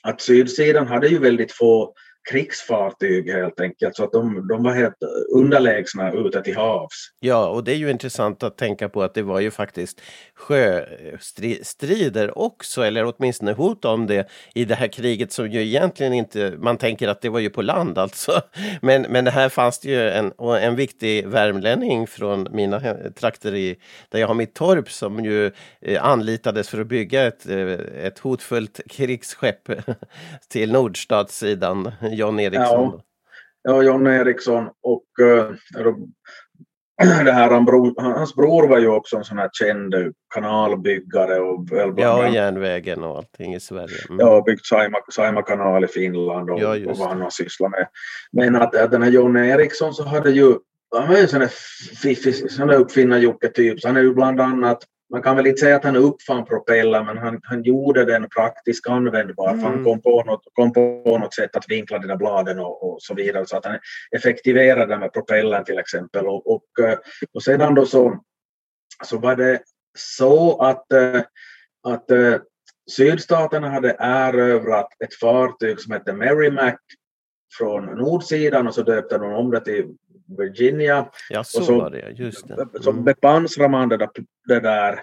att sydsidan hade ju väldigt få krigsfartyg helt enkelt, så att de, de var helt underlägsna ute till havs. Ja, och det är ju intressant att tänka på att det var ju faktiskt sjöstrider också, eller åtminstone hot om det i det här kriget som ju egentligen inte, man tänker att det var ju på land alltså. Men, men det här fanns det ju en, en viktig värmlänning från mina trakter i, där jag har mitt torp som ju eh, anlitades för att bygga ett, eh, ett hotfullt krigsskepp [laughs] till nordstatssidan John Eriksson. Ja, ja John Eriksson och uh, [clears throat] det här, han bror, hans bror var ju också en sån här känd kanalbyggare. Och väl ja, järnvägen och allting i Sverige. Mm. Ja, byggt Saima, Saima kanal i Finland och, ja, och vad han har sysslat med. Men att, att den här John Eriksson så hade ju han var en sån där fiffig, sån där uppfinnar-Jocke-typ. Så han är ju bland annat man kan väl inte säga att han uppfann propellern, men han, han gjorde den praktiskt användbar. Mm. Han kom på, något, kom på något sätt att vinkla de där bladen och, och, så vidare, så att han effektiverade med propellern till exempel. Och, och, eh, och sedan då så, så var det så att, eh, att eh, sydstaterna hade erövrat ett fartyg som hette Merrimack från nordsidan och så döpte de om det till Virginia. Ja, så, och så var det, just det. Mm. Så bepansrar man det där, det där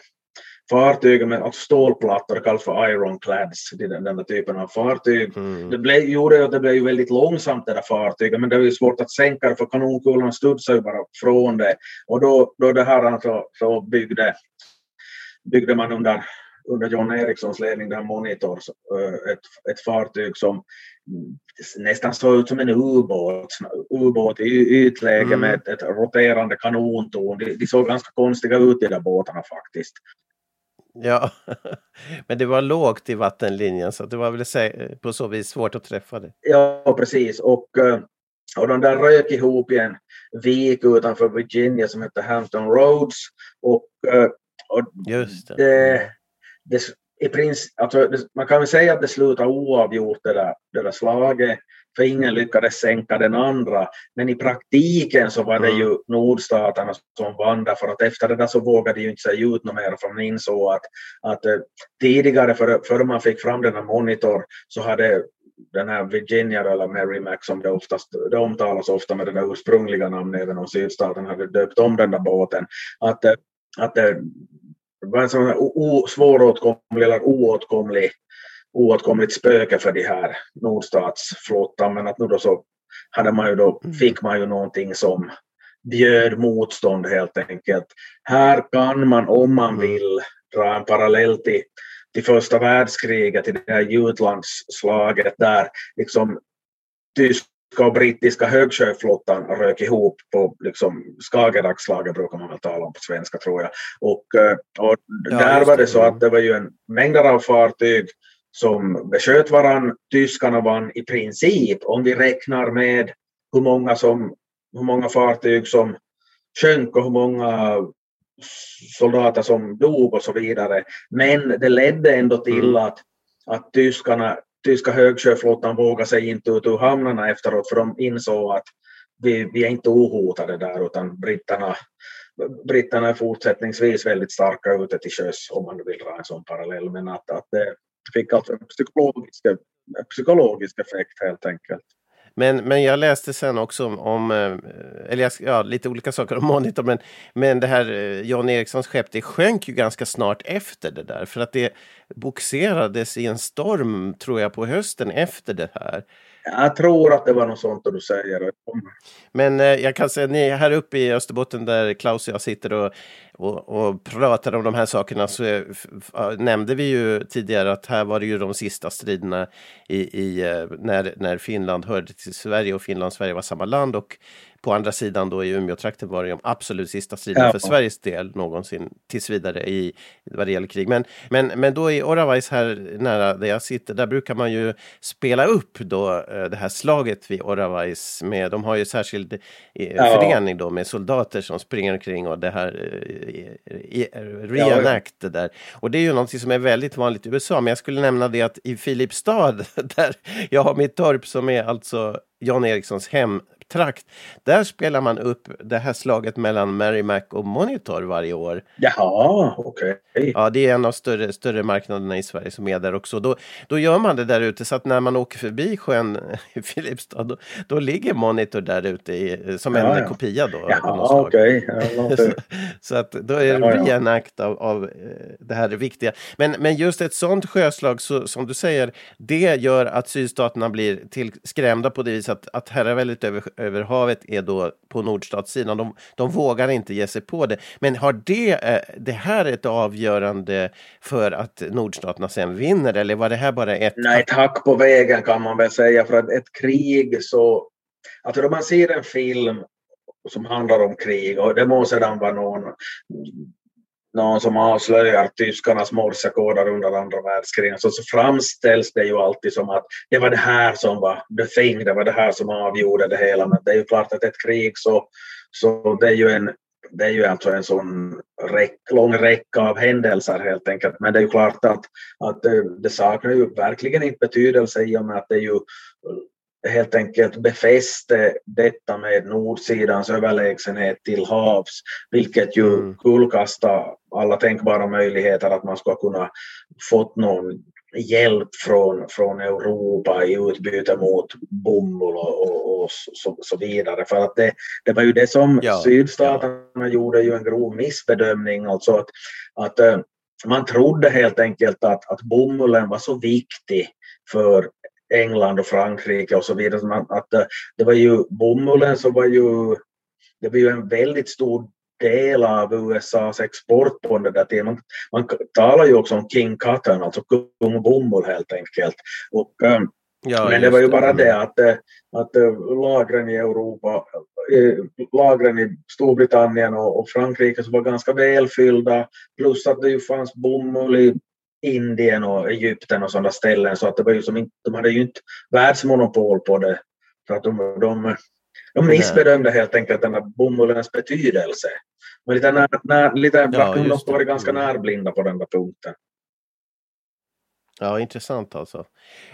fartyget med alltså stålplattor, det kallas för ironclads, den, den där typen av fartyg. Mm. Det blev, gjorde att det blev ju väldigt långsamt det där fartyget, men det var ju svårt att sänka det för kanonkulorna studsade ju bara från det. Och då, då det här alltså, så byggde, byggde man under under John Erikssons ledning, där Monitor, eh, ett, ett fartyg som nästan såg ut som en ubåt, ubåt i ytläge mm. med ett, ett, roterande kanontorn. De, de såg ganska konstiga ut de där båtarna faktiskt. Ja, [laughs] men det var lågt i vattenlinjen så det var väl på så vis svårt att träffa det. Ja, precis. Och, eh, och de där rök ihop i en vik utanför Virginia som hette Hampton Roads. Och, eh, och Just det. det det, i princip, alltså, det, man kan väl säga att det slutar oavgjort det där, det där slaget. för ingen lyckades sänka den andra. Men i praktiken så var det ju nordstaterna som vann därför att efter det där så vågade de ju inte säga ut något mer för man insåg att, att eh, tidigare före för man fick fram den här monitor så hade den här Virginia eller Merrimack som det oftast det omtalas ofta med det ursprungliga namnet även om sydstaten hade döpt om den där båten att, eh, att en sån svåråtkomlig eller oåtkomlig oåtkomligt spöke för de här nordstatsflottan men att nu då så hade man ju då, mm. fick man ju någonting som bjöd motstånd helt enkelt. Här kan man om man mm. vill dra en parallell till, till första världskriget, till det här Jutlandsslaget där liksom tyska och brittiska högsjöflottan rök ihop på liksom, Skagerrakslaget brukar man väl tala om på svenska tror jag. Och, eh, och ja, där var det så att det var ju en mängder av fartyg som besköt varann. Tyskarna vann i princip, om vi räknar med hur många, som, hur många fartyg som sjönk och hur många soldater som dog och så vidare. Men det ledde ändå till mm. att, att tyskarna, tyska högsjöflottan vågade sig inte ut ur hamnarna efteråt för de insåg att vi, vi är inte ohotade där utan britterna, britterna är fortsättningsvis väldigt starka ute till sjöss om man vill dra en sån parallell. Men att, att det, fick alltså en psykologisk, psykologisk effekt helt enkelt. Men, men jag läste sen också om, om eh, eller eller ja, lite olika saker om Monitor, men, men det här eh, John Erikssons skepp, det sjönk ju ganska snart efter det där, för att det boxerades i en storm, tror jag, på hösten efter det här. Jag tror att det var något sånt du säger. Men eh, jag kan säga, ni här uppe i Österbotten där Klaus och jag sitter och, och, och pratar om de här sakerna så eh, nämnde vi ju tidigare att här var det ju de sista striderna i, i eh, när, när Finland hörde till Sverige och Finland och Sverige var samma land och på andra sidan då i Umeå-trakten var det de absolut sista striderna ja. för Sveriges del någonsin tills vidare i vad det gäller krig. Men, men, men då i Oravais här nära där jag sitter, där brukar man ju spela upp då eh, det här slaget vid Oravais med, de har ju särskild eh, ja. förening då med soldater som springer omkring och det här eh, reenact ja. där. Och det är ju någonting som är väldigt vanligt i USA, men jag skulle nämna det att i Filipstad [laughs] där jag har mitt torp som är alltså Jan Erikssons hem trakt. Där spelar man upp det här slaget mellan Merrimack och Monitor varje år. Jaha, okej. Okay. Ja, det är en av större, större marknaderna i Sverige som är där också. Då, då gör man det där ute så att när man åker förbi sjön [laughs] i Filipstad då, då ligger Monitor där ute i, som en ja, kopia då. Jaha, okej. Okay. [laughs] så, så att då är det ja, reenact av, av eh, det här viktiga. Men, men just ett sånt sjöslag så, som du säger, det gör att sydstaterna blir till skrämda på det viset att, att herraväldet över, över havet är då på nordstatssidan. De, de vågar inte ge sig på det. Men har det, eh, det här ett avgörande för att nordstaterna sen vinner eller var det här bara ett... Nej, ett hack på vägen kan man väl säga för att ett krig så... Alltså då man ser en film som handlar om krig och det må sedan vara någon någon som avslöjar tyskarnas morsekoder under andra världskriget så, så framställs det ju alltid som att det var det här som var the thing, det var det här som avgjorde det hela. Men det är ju klart att ett krig så, så det är ju en det är ju alltså en sån räck, lång räcka av händelser helt enkelt. Men det är ju klart att, att det, det saknar ju verkligen inte betydelse i och med att det är ju helt enkelt befäste detta med nordsidans överlägsenhet till havs, vilket ju mm. kullkastade alla tänkbara möjligheter att man ska kunna fått någon hjälp från, från Europa i utbyte mot bomull och, och, och så, så, vidare. För att det, det var ju det som ja, sydstaterna ja. gjorde ju en grov missbedömning, alltså att, att eh, man trodde helt enkelt att, att bomullen var så viktig för England och Frankrike och så vidare. Att, eh, det var ju bomullen som var ju, det var ju en väldigt stor del av USAs export på den där tiden. Man, man talar ju också om King Cotton, alltså kung bomull helt enkelt. Och, um, ja, men det var ju bara det att, eh, att lagren i Europa, lagren i Storbritannien och, och Frankrike så var ganska välfyllda, plus att det ju fanns bomull i Indien och Egypten och sådana ställen så att det var ju som inte, de hade ju inte världsmonopol på det. Så att de, de, de missbedömde helt enkelt den här bomullens betydelse. Men lite, när, när, lite ja, de varit ganska närblinda på den där punkten. Ja, intressant alltså.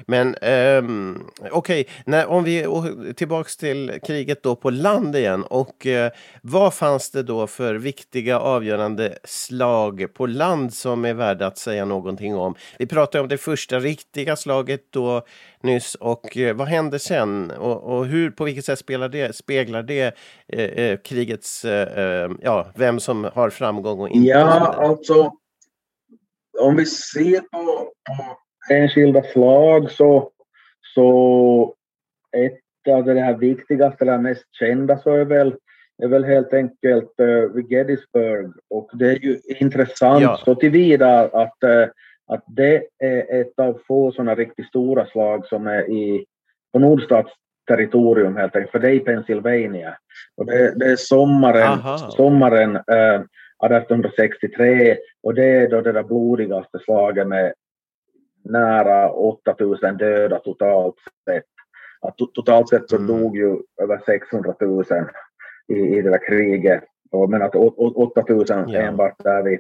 Men um, okej, okay. om vi tillbaks till kriget då på land igen. Och uh, vad fanns det då för viktiga avgörande slag på land som är värda att säga någonting om? Vi pratade om det första riktiga slaget då nyss och uh, vad hände sen? Och, och, hur, på vilket sätt spelar det, speglar det uh, krigets, ja, vem som har framgång och inte? Ja, alltså om vi ser på, på enskilda slag så, så ett av det här viktigaste, det mest kända så är väl, är väl helt enkelt uh, Gettysburg och det är ju intressant ja. så tillvida att, uh, att det är ett av få sådana riktigt stora slag som är i, på nordstats territorium helt enkelt, för det är i Pennsylvania. Och det, det är sommaren, sommaren uh, 1863 och det är då det där blodigaste slaget med nära 8000 döda totalt sett. Att totalt sett så mm. dog ju över 600 000 i, i det där kriget. Och, men att 8000 ja. enbart där vid,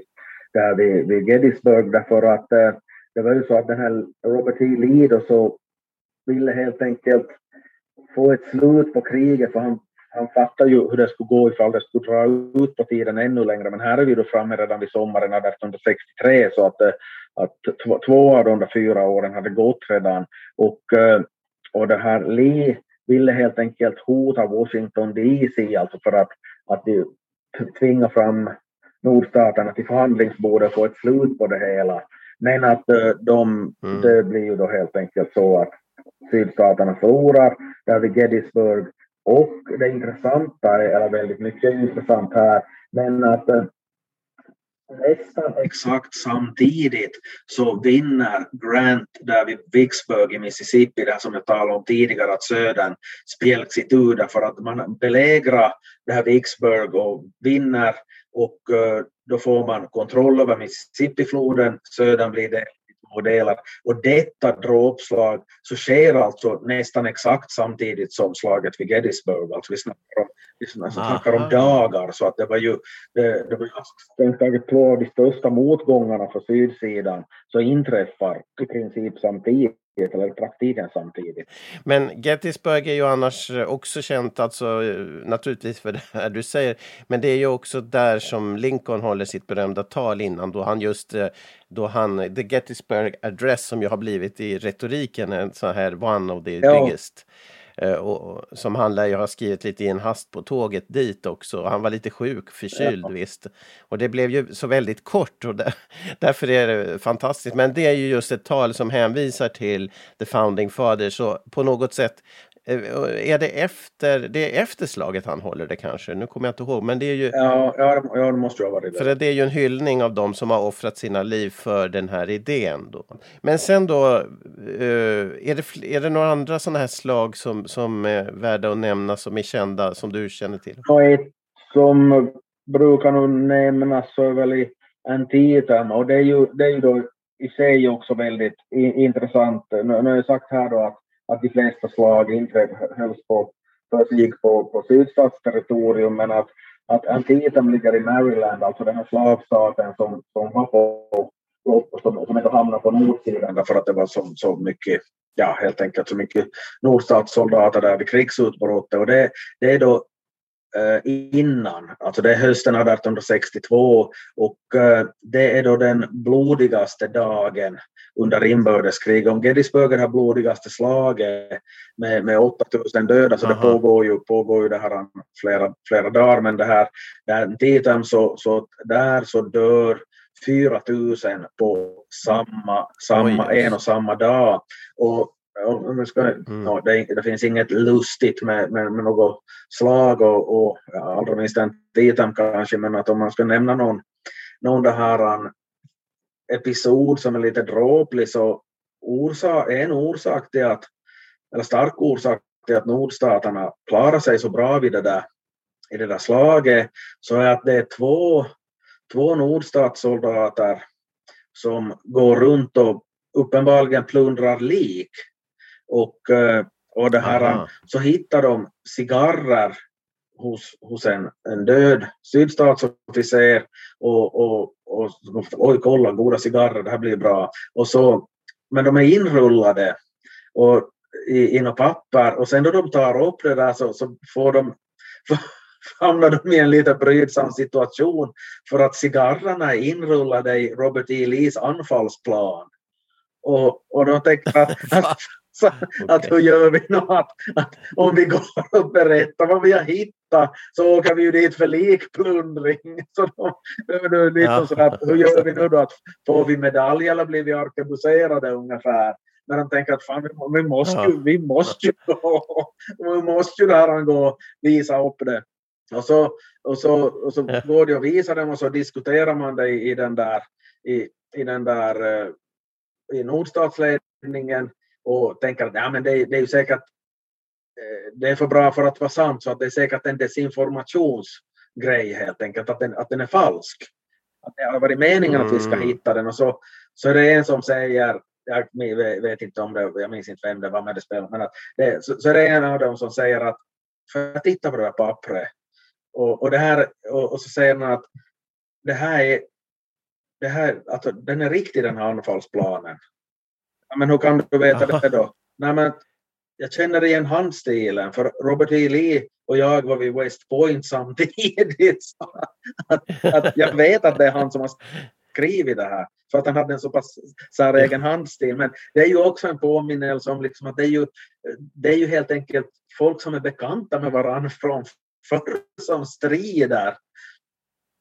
där vid, vid Gettysburg därför att eh, det var ju så att den här Robert E. Lee då så ville helt enkelt få ett slut på kriget för han han fattar ju hur det skulle gå ifall det skulle dra ut på tiden ännu längre, men här är vi då framme redan vid sommaren 1863 så att, eh, att två av de där fyra åren hade gått redan och, eh, och det här Lee ville helt enkelt hota Washington DC alltså för att, att tvinga fram nordstaterna till förhandlingsbordet och få ett slut på det hela. Men att eh, de, mm. det blir ju då helt enkelt så att sydstaterna förlorar där vid Gettysburg och det intressanta, eller väldigt mycket intressant här, men att eh, nästan exakt samtidigt så vinner Grant där vid Vicksburg i Mississippi, där som jag talade om tidigare, att södern spjälks itu därför att man belägrar det här Vicksburg och vinner. Och eh, då får man kontroll över Mississippifloden, södern blir det två delar. Och detta dråpslag så sker alltså nästan exakt samtidigt som slaget vid Gettysburg. Alltså vi snackar om, vi snackar om dagar, så att det var ju det, det var strängt två av de största motgångarna för sydsidan så inträffar i princip samtidigt eller praktiken samtidigt. Men Gettysburg är ju annars också känt, alltså naturligtvis för det här du säger, men det är ju också där som Lincoln håller sitt berömda tal innan då han just då han, the Gettysburg Address som ju har blivit i retoriken en sån här one of the ja. biggest Eh, och, som han lär ju ha skrivit lite i en hast på tåget dit också. Han var lite sjuk, förkyld ja. visst. Och det blev ju så väldigt kort och där, [laughs] därför är det fantastiskt. Men det är ju just ett tal som hänvisar till the founding fathers så på något sätt Eh, är det efter, det är efter slaget han håller det kanske? Nu kommer jag inte ihåg, men det är ju... Ja, ja, ja det måste ha varit det. För det är ju en hyllning av dem som har offrat sina liv för den här idén. Då. Men sen då, eh, är det, är det några andra sådana här slag som, som är värda att nämna, som är kända, som du känner till? Ja, ett som brukar nog nämnas så är väl i Antietam, och det är ju, det är ju då i sig också väldigt intressant. Nu, nu har jag sagt här då att att de flesta slag inte hölls på, försiggick på, på sydstatsterritorium, men att, att Antietam ligger i Maryland, alltså den här slavstaten som, som var på, som, som inte hamnade på nordsidan därför att det var så, så mycket ja, helt enkelt så mycket nordstatssoldater där vid krigsutbrottet. Och det, det är då innan, alltså det är hösten 1862 och eh, det är då den blodigaste dagen under inbördeskriget. Om Gettysburg är det blodigaste slaget med, med 8000 döda, så Aha. det pågår ju, pågår ju det här flera, flera dagar, men det här, den tiden så, så där så dör 4000 på samma, samma, en och samma dag. Och man ska, mm. no, det, det, finns inget lustigt med, med, med något slag och, och ja, allra minst en titam kanske, men att om man ska nämna någon, någon det här en episod som är lite dråplig så orsak, en orsak till att, eller stark orsak till att nordstaterna klarar sig så bra vid det där, i det där slaget så är att det är två, två nordstatssoldater som går runt och uppenbarligen plundrar lik och, eh, och det här, Aha. så hittar de cigarrer hos, hos en, en död sydstatsofficer och, och, och oj kolla goda cigarrer, det här blir bra. Och så men de är inrullade och i, i något papper och sen då de tar upp det där så, så får de [laughs] hamnar de i en lite brydsam situation för att cigarrerna är inrullade i Robert E. Lees anfallsplan. Och, och de tänker att, [laughs] att, så, att hur gör vi nu att, att om vi går och berättar vad vi har hittat så åker vi ju dit för likplundring. [laughs] Så då, det liksom Ja. sådär, att, hur gör vi nu då? Att, får vi medalj eller blir vi arkebuserade ungefär? Men de tänker att fan, vi, vi, måste, ju, vi måste ju gå. [laughs] Vi måste ju där han gå och visa upp det. Och så, och så, och så Ja. går det och visar dem och så diskuterar man det i, i den där, i, i den där eh, i nordstatsledningen och tänker att ja, men det, det är säkert eh, det är för bra för att vara sant så att det är säkert en desinformationsgrej helt enkelt, att den, att den är falsk. Att det har varit meningen att vi ska Mm. hitta den och så, så är det en som säger, jag vet vet inte om det, jag minns inte vem det var med det spelet, men att det, så, så är det en av dem som säger att för att titta på det här pappret och, och, det här, och, och så säger man att det här är det här, alltså, den är riktig den här anfallsplanen. Ja, men hur kan du veta Jaha. det då? Nej, men jag känner igen handstilen för Robert E. Lee och jag var vid West Point samtidigt. [laughs] Så att, att jag vet att det är han som har skrivit det här för att han hade en så pass säregen handstil. Men det är ju också en påminnelse om liksom att det är, ju, det är ju helt enkelt folk som är bekanta med varandra från förr som strider.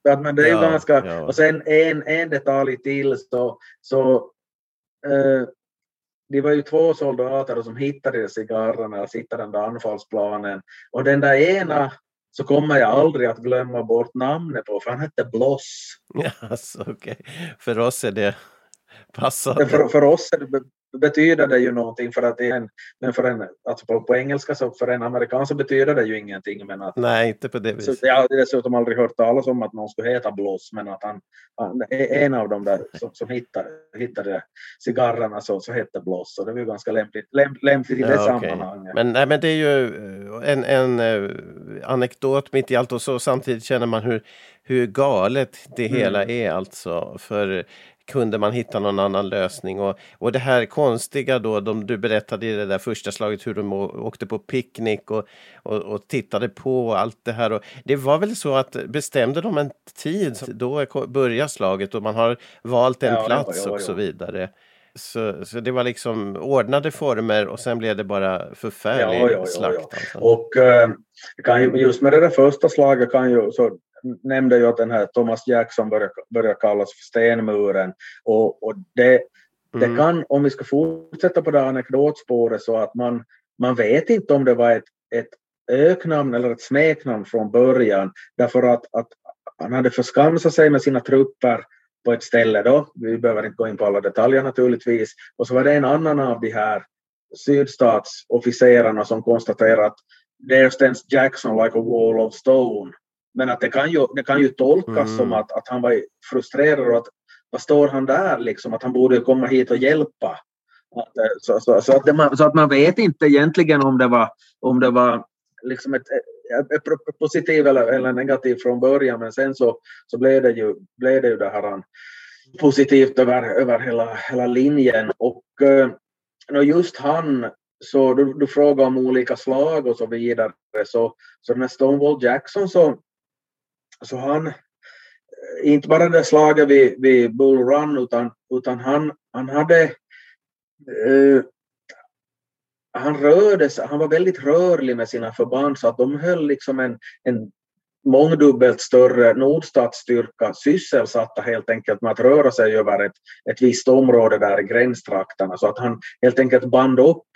Att, men det är Ja, ganska, ja. och sen en, en detalj till så, så eh, de var ju två soldater som hittade cigarrerna och hittade den där anfallsplanen. Och den där ena så kommer jag aldrig att glömma bort namnet på, för han hette Bloss. [laughs] Yes, okay. För oss är det passande. För, för oss betyder det ju någonting, för att det är en, men för en, alltså på, på engelska så för en amerikan så betyder det ju ingenting. Men att, Nej, inte på det så viset. jag har dessutom aldrig hört talas om att någon skulle heta Bloss, men att han, han en av dem där som, som hittade, hittade cigarrerna så, så hette Bloss. Och det var ju ganska lämpligt, lämp, lämpligt i det Ja, sammanhanget. Men, nej, men det är ju eh, en, en eh, anekdot mitt i allt och så samtidigt känner man hur, hur galet det Mm. hela är alltså. För kunde man hitta någon annan lösning? Och, och det här konstiga då, de, du berättade i det där första slaget hur de åkte på picknick och, och, och tittade på allt det här. Och det var väl så att bestämde de en tid, då börjar slaget och man har valt en Ja, plats ja, och ja. så vidare. Så, så det var liksom ordnade former och sen blev det bara förfärlig Ja, ja, ja, slakt. Alltså. Och eh, kan ju, just med det där första slaget kan ju, så nämnde jag att den här Thomas Jackson börjar, börjar kallas för stenmuren. Och, och det, det Mm. kan, om vi ska fortsätta på det här anekdotspåret, så att man, man vet inte om det var ett, ett öknamn eller ett smeknamn från början. Därför att, att han hade förskansat sig med sina trupper på ett ställe då. Vi behöver inte gå in på alla detaljer naturligtvis. Och så var det en annan av de här sydstatsofficerarna som konstaterade att there stands Jackson like a wall of stone. Men att det kan ju, det kan ju tolkas Mm. som att, att han var frustrerad och att vad står han där liksom? Att han borde komma hit och hjälpa. Eh, så, så, så, att man- så att man vet inte egentligen om det var, om det var liksom ett, ett, ett positiv eller, eller negativ från början men sen så, så blev det ju, blev det ju det här positivt över, över hela, hela linjen. Och eh, just han, så du, du frågar om olika slag och så vidare, så, så den här Stonewall Jackson så, så han, eh, inte bara det slaget vid, vid Bull Run utan, utan han, han hade eh, han rörde sig, han var väldigt rörlig med sina förband så att de höll liksom en, en mångdubbelt större nordstatsstyrka sysselsatta helt enkelt med att röra sig över ett, ett visst område där i gränstrakterna. Så att han helt enkelt band upp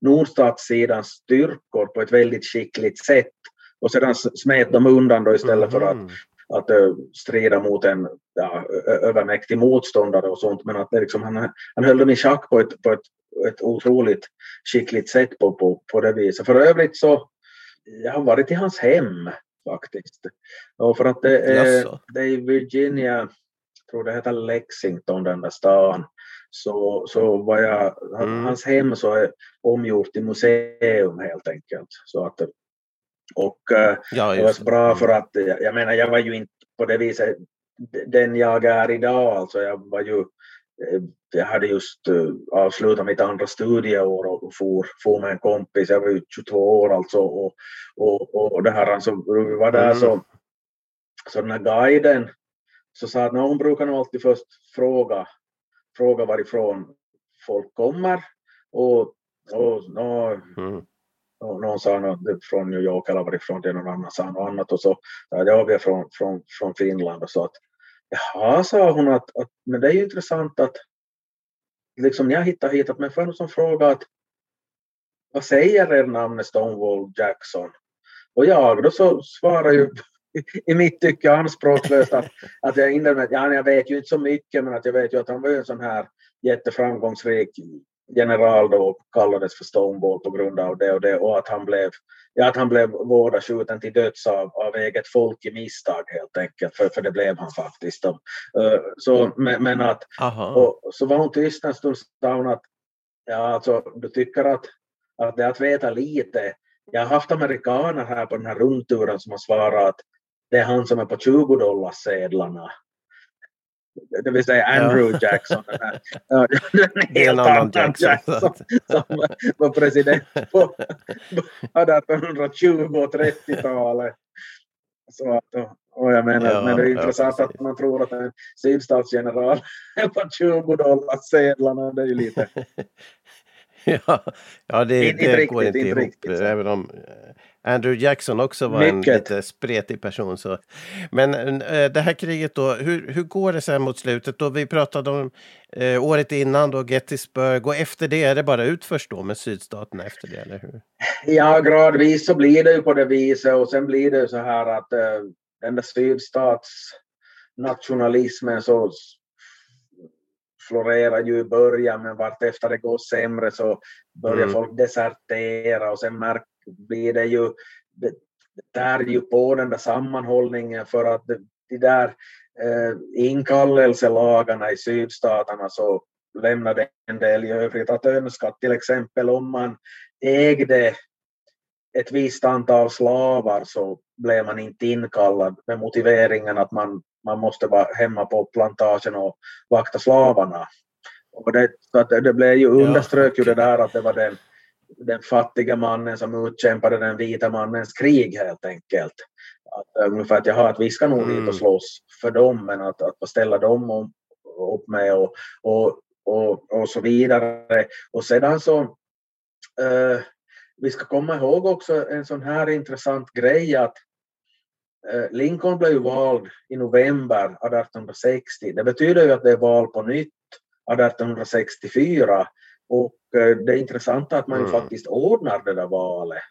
nordstatssidans styrkor på ett väldigt skickligt sätt och sedan smet de undan då istället för att Mhm. att uh, strida mot en ja, övermäktig motståndare och sånt. Men att det liksom, han, han höll dem i schack på ett, på ett, ett otroligt skickligt sätt på, på, på det viset. För övrigt så jag har varit i hans hem faktiskt. Och för att det är, det är i Virginia, jag tror det heter Lexington den där stan. Så, så var jag, Mm. hans hem så är omgjort till museum helt enkelt. Så att, och eh, Ja, det var bra för att, jag menar jag var ju inte på det viset den jag är idag, alltså jag var ju eh, jag hade just uh, avslutat mitt andra studieår och for, for med en kompis, jag var ju 22 år alltså och, och, och det här, alltså, vi var där Mm. så, så den här guiden så sa att "Nå, hon brukar nog alltid först fråga, fråga varifrån folk kommer och, och nå, Mm någon sa något från New York eller varifrån det är någon annan sa något annat och så ja, ja vi är från, från, från Finland och så att jaha sa hon att, att men det är ju intressant att liksom jag hittar hit att men får jag nog som fråga att vad säger er namn Stonewall Jackson? Och jag då så svarar ju [laughs] i mitt tycke anspråkslöst att, att jag inledde med att ja, jag vet ju inte så mycket men att jag vet ju att han var ju en sån här jätteframgångsrik general då och kallades för Stonewall på grund av det och det och att han blev, ja, att han blev skjuten till döds av, av eget folk i misstag helt enkelt, för, för det blev han faktiskt. då. Eh, Så, men, men att, och så var hon tyst en stund sa hon att ja, alltså, du tycker att, att det att veta lite. Jag har haft amerikaner här på den här rundturen som har svarat att det är han som är på 20 dollar sedlarna. Det vill säga Andrew Jackson. [laughs] Den här, ja, [laughs] en helt annan Jackson. som var president på 1820 och 30-talet. Så att, och jag menar, Ja, men det är ja, intressant precis. att man tror att en sydstatsgeneral är på 20 dollar sedlarna. Det är ju lite... [laughs] Ja, ja det, Inte det riktigt, går inte, inte ihop. riktigt även om Andrew Jackson också var en Mycket. lite spretig person. Så. Men eh, det här kriget då, hur, hur går det sen mot slutet? Då vi pratade om eh, året innan då Gettysburg och efter det är det bara utförs då med sydstaterna efter det, eller hur? Ja, gradvis så blir det ju på det viset och sen blir det ju så här att eh, den där sydstatsnationalismen så florerar ju i början men vartefter det går sämre så börjar Mm. folk desertera och sen märk, blir det ju det, tär ju på den där sammanhållningen för att de där eh, inkallelselagarna i sydstaterna så lämnade en del i övrigt att önska. Till exempel om man ägde ett visst antal slavar så blev man inte inkallad med motiveringen att man, man måste vara hemma på plantagen och vakta slavarna. Och det, så att det, det blev ju underströk ju det där att det var den, den fattiga mannen som utkämpade den vita mannens krig helt enkelt. Att, eh, ungefär att jaha, att vi ska nog dit Mm. och slåss för dem men att, att ställa dem om, upp med och, och, och, och så vidare. Och sedan så eh, vi ska komma ihåg också en sån här intressant grej att eh, Lincoln blev vald i november 1860. Det betyder ju att det är val på nytt 1864 och eh, det intressanta är att man Mm. faktiskt ordnar det där valet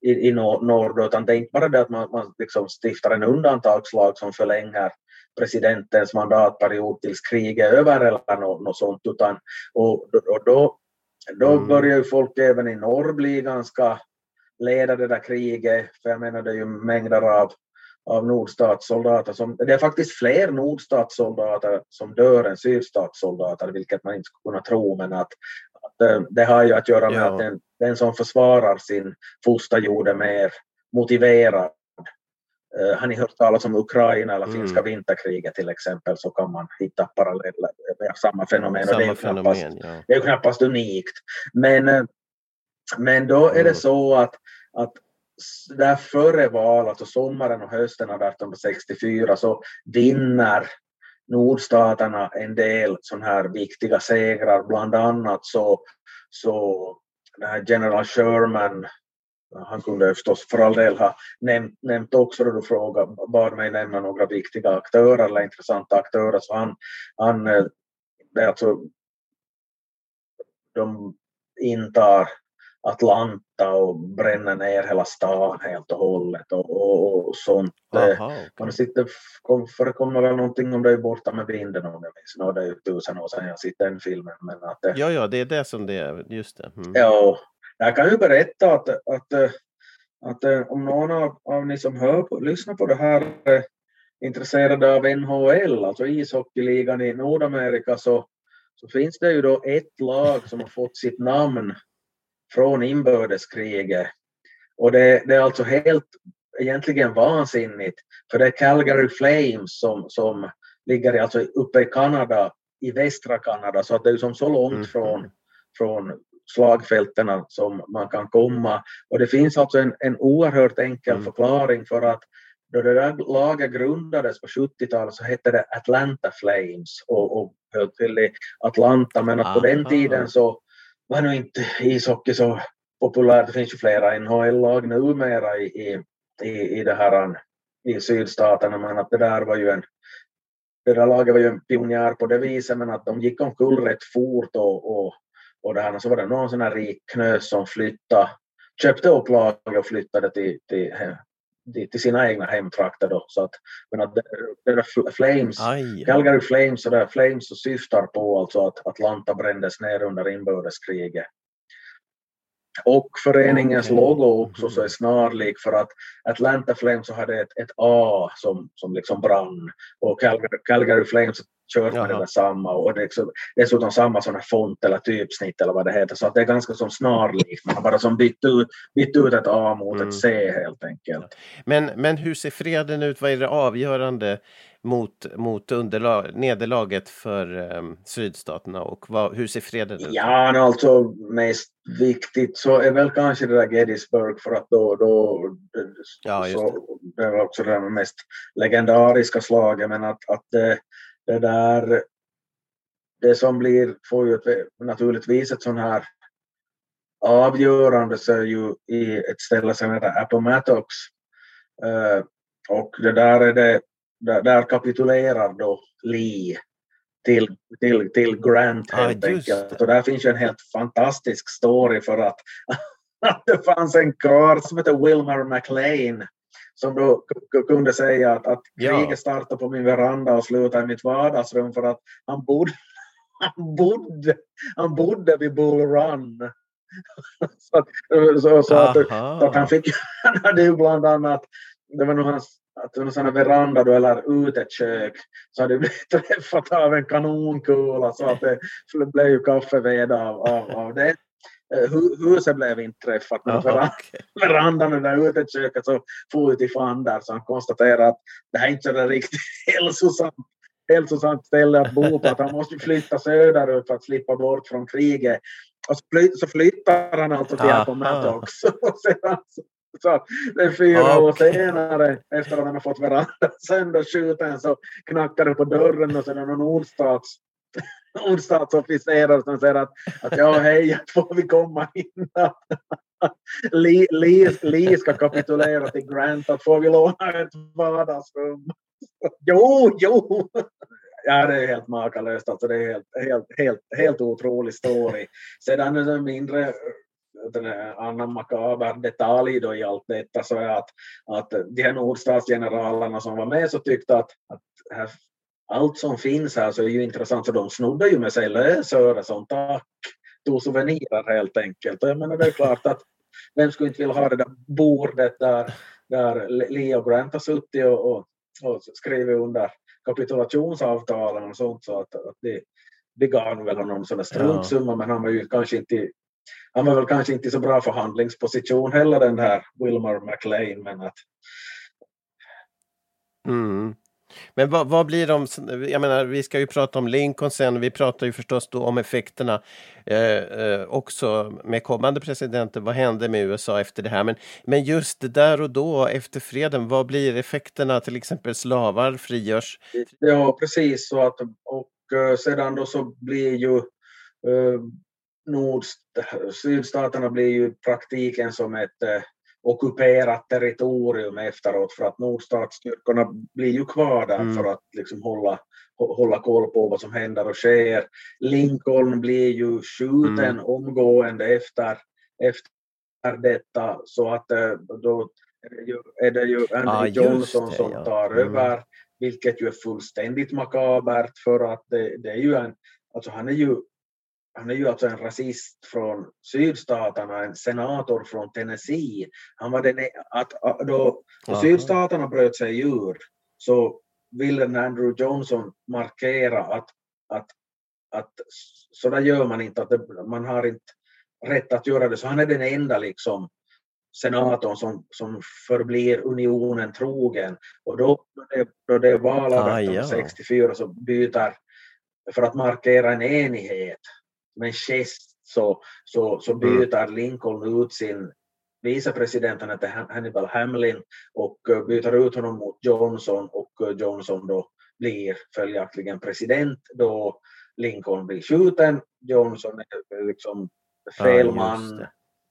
i, i nor- norr, utan det är inte bara det att man, man liksom stiftar en undantagslag som förlänger presidentens mandatperiod tills kriget är över eller något, något sånt, utan och, och då, då Mm. börjar ju folk även i norr bli ganska leda det där kriget, för jag menar det är ju mängder av, av nordstatssoldater som, det är faktiskt fler nordstatssoldater som dör än sydstatssoldater, vilket man inte skulle kunna tro, men att, att eh, det har ju att göra med Ja. att den, den som försvarar sin fosterjord är mer motiverad. Eh, har ni hört talas om Ukraina eller Mm. finska vinterkriget till exempel så kan man hitta paralleller samma fenomen. och det är Samma ju knappast, fenomen, ja. det är knappast unikt. Men, eh, men då är Mm. det så att, att där före valet, alltså sommaren och hösten av 1864, så vinner nordstaterna en del sådana här viktiga segrar. Bland annat så, så den här general Sherman, han kunde förstås för all del ha nämnt, nämnt också då du frågade, bad mig nämna några viktiga aktörer eller intressanta aktörer. Så han, han eh, det är alltså de intar Atlanta och bränner ner hela stan helt och hållet och, och, och sånt. Eh, Aha, okej. Man sitter, kom, förekommer väl någonting om det är borta med vinden om jag minns. Nå, det är ju tusen år sedan jag sett den filmen. Men att, eh, Ja, ja, det är det som det är. Just det. Mm. Ja, jag kan ju berätta att, att, eh, att, eh, om någon av, av ni som hör på, lyssnar på det här är intresserade av NHL, alltså ishockeyligan i Nordamerika, så, så finns det ju då ett lag som har fått sitt namn från inbördeskriget. Och det, det är alltså helt egentligen vansinnigt, för det är Calgary Flames som, som ligger alltså uppe i Kanada i västra Kanada så att det är som så långt Mm. från, från slagfälten som man kan komma. Och det finns alltså en, en oerhört enkel Mm. förklaring för att då det där laget grundades på 70-talet så hette det Atlanta Flames och, och höll till i Atlanta men att på den tiden så var nu inte ishockey så populärt. Det finns ju flera NHL-lag numera i, i, i, i det här i sydstaterna men att det där var ju en det där laget var ju en pionjär på det viset men att de gick omkull rätt fort och, och, och det här, och så var det någon sån här rik knös som flyttade, köpte upp laget och flyttade till, till, till, sina egna hemtrakter då. Så att, men att det, det Flames, Aj. Calgary Flames, där Flames syftar på alltså att Atlanta brändes ner under inbördeskriget. Och föreningens logo också så är snarlik för att Atlanta Flames så hade ett, ett A som, som liksom brann och Calgary, Calgary Flames kört med det där samma och det är liksom, dessutom samma sån här font eller typsnitt eller vad det heter så att det är ganska som snarlikt man har bara som bytt ut, bytt ut ett A mot Mm. ett C helt enkelt. Men, men hur ser freden ut? Vad är det avgörande mot, mot underlag, nederlaget för um, sydstaterna? Och vad, hur ser freden ut? Ja, no, alltså mest viktigt så är väl kanske det där Gettysburg för att då, då Ja, så, det var också det mest legendariska slaget men att, att det, det där det som blir får ju ett, naturligtvis ett sån här avgörande så är ju i ett ställe som heter Appomattox Eh, och det där är det där, där kapitulerar då Lee till, till, till Grant Ja, helt just enkelt. Och där finns ju en helt fantastisk story för att, [laughs] att det fanns en karl som heter Wilmer McLean som då kunde säga att, att Ja. kriget startade på min veranda och slutade i mitt vardagsrum för att han bodde, [laughs] han bodde, han bodde vid Bull Run. [laughs] så så, så att, så att han fick, han hade ju bland annat, det var nog hans, att någon sån här veranda då, eller utekök, så hade det blivit [laughs] träffat av en kanonkula så att det blev ju kaffeved av, av, av det. Eh, hu- Huset blev inte träffat, men veran- okej. [laughs] verandan och det där uteköket så for ut i fandar så han konstaterade att det här är inte så där riktigt [laughs] hälsosamt hälsosamt ställe att bo på, att han måste flytta söderut för att slippa bort från kriget. Och så, fly, så flyttar han alltså till. Appomattox. Och sedan, så, så det är fyra år Okej. senare, efter att han har fått verandan [laughs] sönderskjuten, så knackar det på dörren och så är det någon ordstats [laughs] ordstatsofficerare som säger att, att ja, hej, får vi komma in? Lee, Lee, Lee ska kapitulera till Grant, att får vi låna ett vardagsrum? [laughs] Jo, jo! Ja, det är helt makalöst. Alltså, det är helt, helt, helt, helt otrolig story. Sedan är det mindre annan makaber detalj då i allt detta så är att, att de här nordstatsgeneralerna som var med så tyckte att, att här, allt som finns här så är ju intressant så de snodde ju med sig lösöre som tack. Tog souvenirer helt enkelt. Och jag menar det är klart att vem skulle inte vilja ha det där bordet där, där Lee och Grant har suttit och, och, och skrivit under kapitulationsavtalen och sånt så att, att det, det gav väl honom sån där struntsumma men han var ju kanske inte han var väl kanske inte i så bra förhandlingsposition heller den här Wilmer McLean men att Mm. Men vad, vad blir de, jag menar vi ska ju prata om Lincoln sen, vi pratar ju förstås då om effekterna eh, eh, också med kommande presidenter, vad hände med USA efter det här? Men, men just där och då efter freden, vad blir effekterna? Till exempel slavar frigörs. Ja, precis. Så att, och eh, sedan då så blir ju eh, nord, sydstaterna blir ju praktiken som ett eh, ockuperat territorium efteråt för att nordstatsstyrkorna blir ju kvar där Mm. för att liksom hålla, hå- hålla koll på vad som händer och sker. Lincoln blir ju skjuten Mm. omgående efter, efter detta så att eh, då är det ju, Andrew just Johnson det, som ja. tar Mm. över vilket ju är fullständigt makabert för att det, det är ju en, alltså han är ju han är ju alltså en rasist från sydstaterna, en senator från Tennessee. Han var den, e- att, då då sydstaterna bröt sig ur så ville Andrew Johnson markera att, att, att så där gör man inte, att det, man har inte rätt att göra det. Så han är den enda liksom senatorn som, som förblir unionen trogen. Och då, då det, är Ah, valet ja. 64 så byter för att markera en enighet, med gest, så, så, så byter Lincoln ut sin vicepresidenten heter Hannibal Hamlin och eh, byter ut honom mot Johnson och eh, Johnson då blir följaktligen president då Lincoln blir skjuten. Johnson är liksom fel Ja, man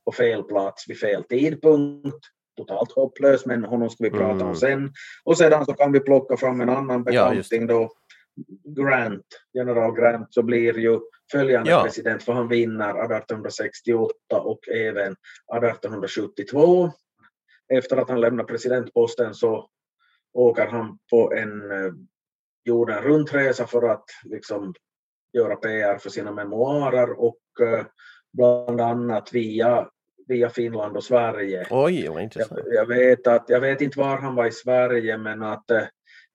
på fel plats vid fel tidpunkt. Totalt hopplös, men honom ska vi prata Mm. om sen. Och sedan så kan vi plocka fram en annan Ja, bekanting då. Grant, general Grant, så blir ju följande Ja. president för han vinner 1868 och även 1872. Efter att han lämnar presidentposten så åker han på en eh, jorden runt-resa för att liksom göra PR för sina memoarer och eh, bland annat via, via Finland och Sverige. Oj, vad intressant. Jag, jag, vet att, jag vet inte var han var i Sverige men att, eh,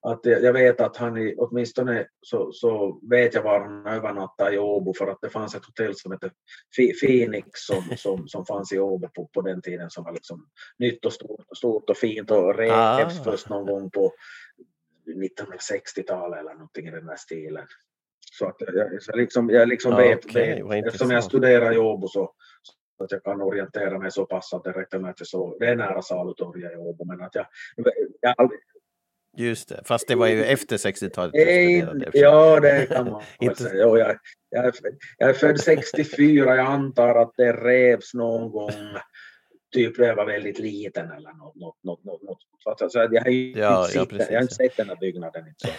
att jag vet att han i, åtminstone så, så vet jag var han övernattade i Åbo för att det fanns ett hotell som hette Phoenix som, [laughs] som, som fanns i Åbo på, på den tiden som var liksom nytt och stort och, stort och fint och revs Ah. först någon gång på 1960-talet eller någonting i den här stilen. Så att jag, så liksom, jag liksom Ja, vet, vad vet eftersom jag studerar i Åbo så, så att jag kan orientera mig så pass att det räcker med att jag så, det är nära Salutorget i Åbo men att jag, jag aldrig, Just det, fast det var ju efter 60-talet. du Nej, studerade, i och för sig. ja, det kan man Inte- säga. Jo, jag, jag, är, jag är född 64, jag antar att det revs någon gång typ när jag var väldigt liten eller något. något, något, något, något. Så att, så att jag, har ju Ja, inte ja, sett, jag har inte sett den här byggnaden. Inte så.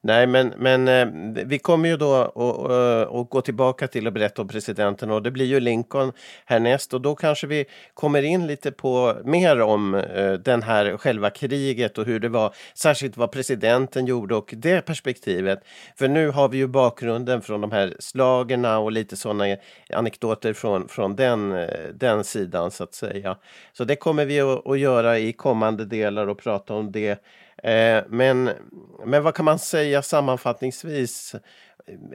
Nej, men, men eh, vi kommer ju då att att eh, gå tillbaka till att berätta om presidenten och det blir ju Lincoln härnäst och då kanske vi kommer in lite på mer om eh, den här själva kriget och hur det var, särskilt vad presidenten gjorde och det perspektivet. För nu har vi ju bakgrunden från de här slagerna och lite sådana anekdoter från, från den, den sidan så att säga. Så det kommer vi att, att göra i kommande delar och prata om det. Eh, men, men vad kan man säga sammanfattningsvis?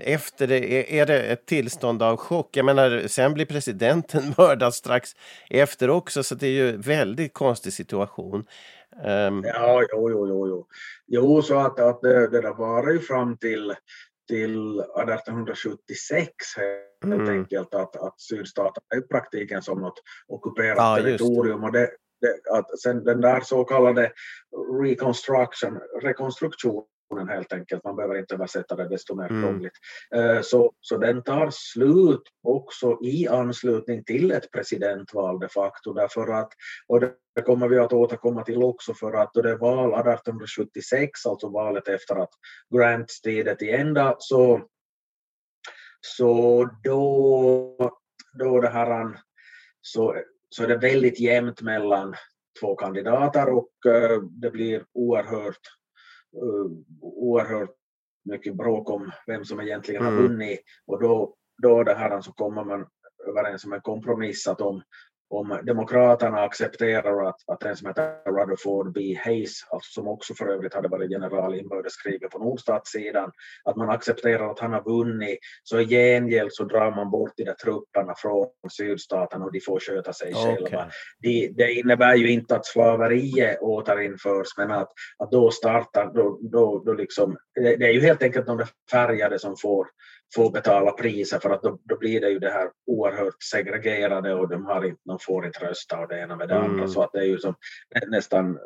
Efter det, är, det ett tillstånd av chock? Jag menar, sen blir presidenten [laughs] mördad strax efter också, så det är ju en väldigt konstig situation. Ehm, Ja, jo, jo, jo. Jo, jo så att, att det, det där var ju fram till, till 1876 helt Mm. enkelt att, att sydstaterna i praktiken som något ockuperat Ja, territorium. Och det, att sen den där så kallade reconstruction, rekonstruktionen helt enkelt, man behöver inte översätta det desto mer Mm. krångligt. Eh, Så, så den tar slut också i anslutning till ett presidentval de facto därför att, och det kommer vi att återkomma till också för att då det val 1876, alltså valet efter att Grants tid är till ända, så, så då, då det här, så, så är det väldigt jämnt mellan två kandidater och eh, det blir oerhört, eh, oerhört mycket bråk om vem som egentligen har Mm. vunnit och då, då det här så kommer man överens om en kompromiss att om, om Demokraterna accepterar att, att en som heter Rutherford B. Hayes, alltså som också för övrigt hade varit general i inbördeskriget på nordstatssidan, att man accepterar att han har vunnit, så i gengäld så drar man bort de där trupperna från sydstaten och de får sköta sig okej. själva. Det, det innebär ju inte att slaveriet återinförs, men att, att då startar, då, då, då liksom, det, det är ju helt enkelt de färgade som får, får betala priset för att då, då blir det ju det här oerhört segregerade och de, har inte, de får inte rösta och det ena med det Mm. andra. Så att det är ju som nä- nästan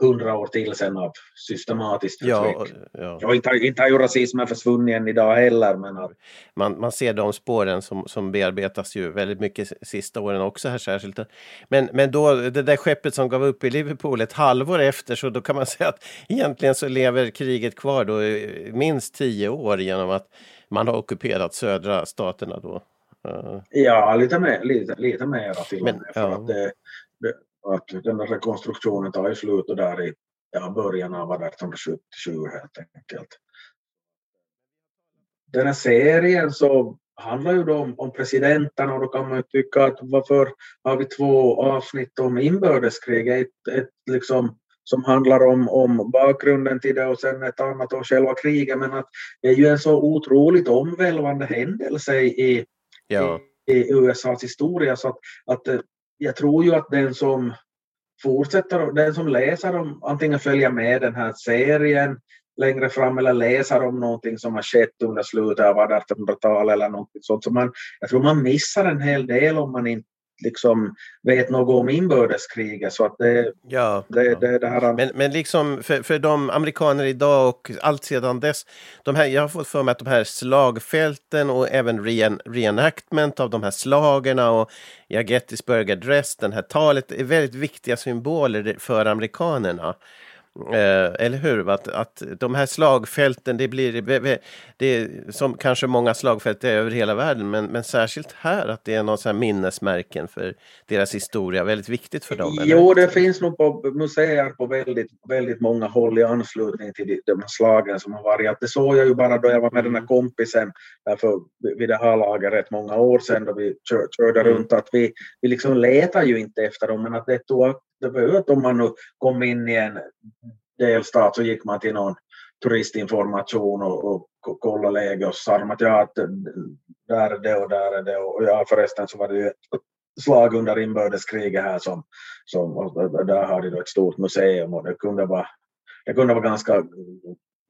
hundra år till sen av systematiskt ja, förtryck. ja. Och inte, inte har ju rasismen försvunnit än idag heller, men att, Man, man ser de spåren som, som bearbetas ju väldigt mycket sista åren också här särskilt. Men, men då, det där skeppet som gav upp i Liverpool ett halvår efter, så då kan man [laughs] säga att egentligen så lever kriget kvar då minst tio år genom att man har ockuperat södra staterna då. Eh, Ja, lite mer, lite, lite mera till och Men, med. För ja. att, det, att den där rekonstruktionen tar ju slut och där i ja, början av 1877 helt enkelt. Den här serien så handlar ju då om, om presidenterna och då kan man ju tycka att varför har vi två avsnitt om inbördeskrig? Ett, ett liksom som handlar om, om bakgrunden till det och sen ett annat om själva kriget. Men att det är ju en så otroligt omvälvande händelse i, ja, i USAs historia. Så att, att eh, jag tror ju att den som fortsätter, den som läser om, antingen följer med den här serien längre fram eller läser om någonting som har skett under slutet av 1800-talet eller något sånt. Så man, jag tror man missar en hel del om man inte liksom vet något om inbördeskriget. Så att det, Ja, det, ja. det, det här, Men, men liksom för, för de amerikaner idag och allt sedan dess. De här, jag har fått för mig att de här slagfälten och även reen, reenactment av de här slagerna och ja, Gettysburg Address, det här talet är väldigt viktiga symboler för amerikanerna. Eh, eller hur? Att, att de här slagfälten, det blir det är som kanske många slagfält är över hela världen, men, men särskilt här att det är någon här minnesmärken för deras historia, väldigt viktigt för dem. eller? Jo, det finns nog på museer på väldigt, väldigt många håll i anslutning till de, här slagen som har varit. Att det såg jag ju bara då jag var med den här kompisen därför vid det här laget rätt många år sedan då vi kör, körde Mm. runt att vi, vi liksom letar ju inte efter dem men att det tog att om man nu kom in i en delstat så gick man till någon turistinformation och, och ko- kollade läget och så sa de att ja, att där är det och där är det och ja förresten så var det ju slag under inbördeskriget här som, som där har de då ett stort museum och det kunde vara, det kunde vara ganska,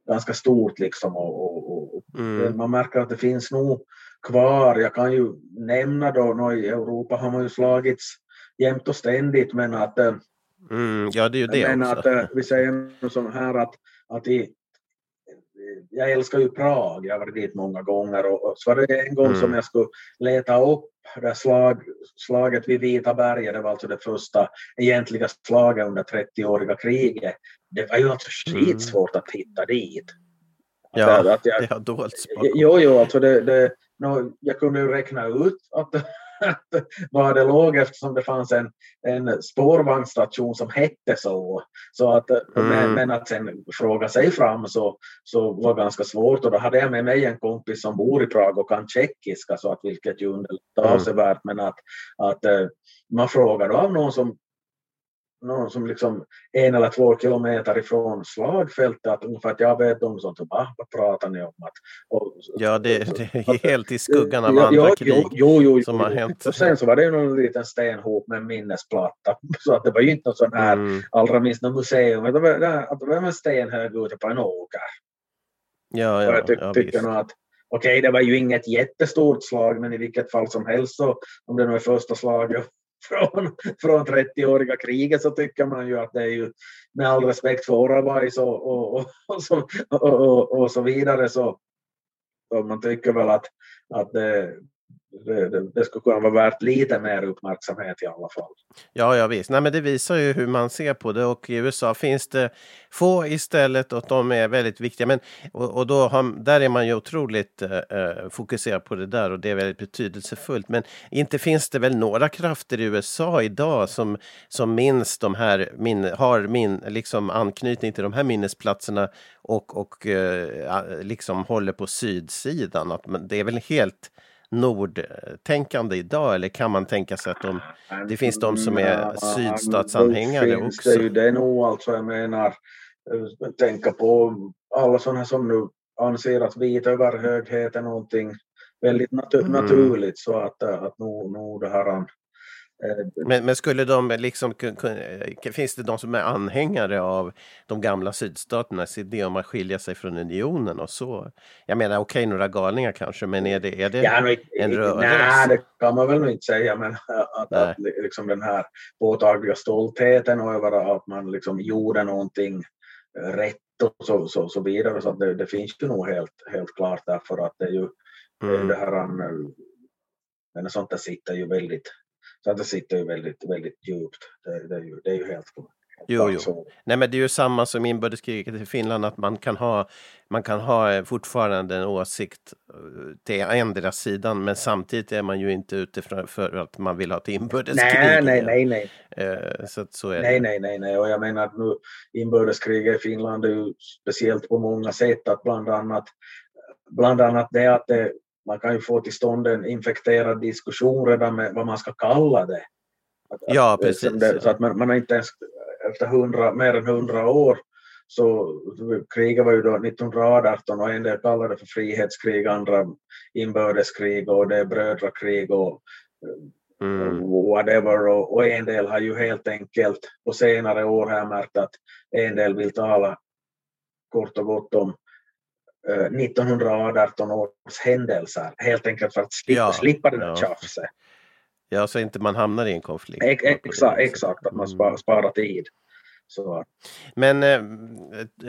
ganska stort liksom och, och, och Mm. man märker att det finns nog kvar. Jag kan ju nämna då, nå i Europa har man ju slagits jämt och ständigt men att eh, Mm, ja, det är ju det men också. att eh, vi säger sånt här att, att i, jag älskar ju Prag, jag har varit dit många gånger och, och så var det en gång Mm. som jag skulle leta upp det slag, slaget vid Vita berget, det var alltså det första egentliga slaget under 30-åriga kriget. Det var ju alltså Mm. skitsvårt att hitta dit. Ja, Att- att jag, det har dolts bakom. Jo, jo, alltså det, det, no, jag kunde ju räkna ut att var det låg eftersom det fanns en, en spårvagnsstation som hette så. så att, men, Mm. men att sen fråga sig fram så, så var ganska svårt och då hade jag med mig en kompis som bor i Prag och kan tjeckiska så att vilket ju underlättade Mm. avsevärt men att, att eh, man frågade av någon som någon som liksom en eller två kilometer ifrån slagfältet att ungefär att jag vet om sånt och bara, vad pratar ni om? Att, och, Ja, det, det är helt i skuggan av andra ja, krig. Jo, jo, jo, som har hänt. Och sen så var det ju någon liten stenhop med en minnesplatta. [laughs] Så att det var ju inte något sån här, Mm. allra minst något museum. Det var, det- att det var en stenhög ute på en åker. Ja, och ja, jag ty ja, tycker nog att okej, det var ju inget jättestort slag, men i vilket fall som helst så om det nu är första slaget från, från 30-åriga kriget så tycker man ju att det är ju med all respekt för Orabais och, och, och, och, så, och, och, och så vidare så, så man tycker väl att, att det, det, det, det skulle kunna vara värt lite mer uppmärksamhet i alla fall. Ja, ja visst. Nej, men det visar ju hur man ser på det och i USA finns det få istället och de är väldigt viktiga. Men, och, och då har, där är man ju otroligt eh, eh fokuserad på det där och det är väldigt betydelsefullt. Men inte finns det väl några krafter i USA idag som, som minns de här, min, har min, liksom anknytning till de här minnesplatserna och, och eh, liksom håller på sydsidan. Att det är väl helt nordtänkande idag eller kan man tänka sig att de, det finns de som är sydstatsanhängare också? Det, ju det nog alltså, jag menar, eh, tänka på alla sådana som nu anser att vit överhöghet är någonting väldigt natu Mm. naturligt så att, eh, att nog, nog det här Men, men skulle de liksom, eh, finns det de som är anhängare av de gamla sydstaternas idé om att skilja sig från unionen och så? Jag menar okej, några galningar kanske, men är det, är det Ja, en rörelse? Nej, det kan man väl nog inte säga, men [laughs] att, att liksom den här påtagliga stoltheten över att man liksom gjorde någonting rätt och så, så, så vidare. Så att det, det finns ju nog helt, helt klart därför att det är ju Mm. det här men sånt där sitter ju väldigt sånt där sitter ju väldigt, väldigt djupt. Det, det, är, ju, det är ju helt Jo, jo. så. Nej, men det är ju samma som inbördeskriget i Finland, att man kan ha, man kan ha eh, fortfarande en åsikt eh, till endera sidan, men samtidigt är man ju inte ute för, för att man vill ha ett inbördeskrig. Nej, nej, nej, nej. Eh, Så, så är Nej, det. nej, nej, nej. Och jag menar att nu inbördeskriget i Finland är ju speciellt på många sätt. Att bland annat, bland annat det att det, man kan ju få till stånd en infekterad diskussion redan med vad man ska kalla det. Att, Ja, att, precis, Det. Så att man, man har inte ens efter 100, mer än hundra år så kriget var ju då 1918 och en del kallar det för frihetskrig, andra inbördeskrig och det är brödrakrig och Mm. whatever och, och en del har ju helt enkelt på senare år här märkt att en del vill tala kort och gott om 1918 års händelser, helt enkelt för att slippa, Ja, slippa det där ja. tjafset. Ja, så inte man hamnar i en konflikt. Ex, exakt, exakt, att man Mm. sparar, sparar tid. Så, Men eh,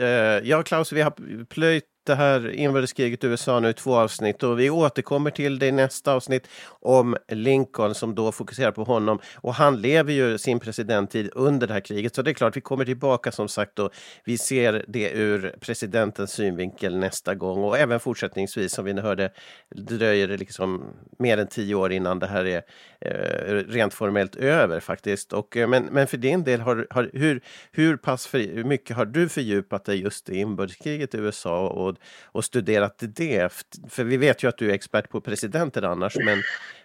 eh, ja, Klaus, vi har plöjt det här inbördeskriget i USA nu i två avsnitt och vi återkommer till det i nästa avsnitt om Lincoln som då fokuserar på honom. Och han lever ju sin presidenttid under det här kriget så det är klart vi kommer tillbaka som sagt och vi ser det ur presidentens synvinkel nästa gång och även fortsättningsvis som vi nu hörde dröjer det liksom mer än tio år innan det här är eh, rent formellt över faktiskt. Och, eh, men, men för din del, har, har, hur, hur pass för, hur mycket har du fördjupat dig just i inbördeskriget i USA och, och studerat det? För vi vet ju att du är expert på presidenter annars, men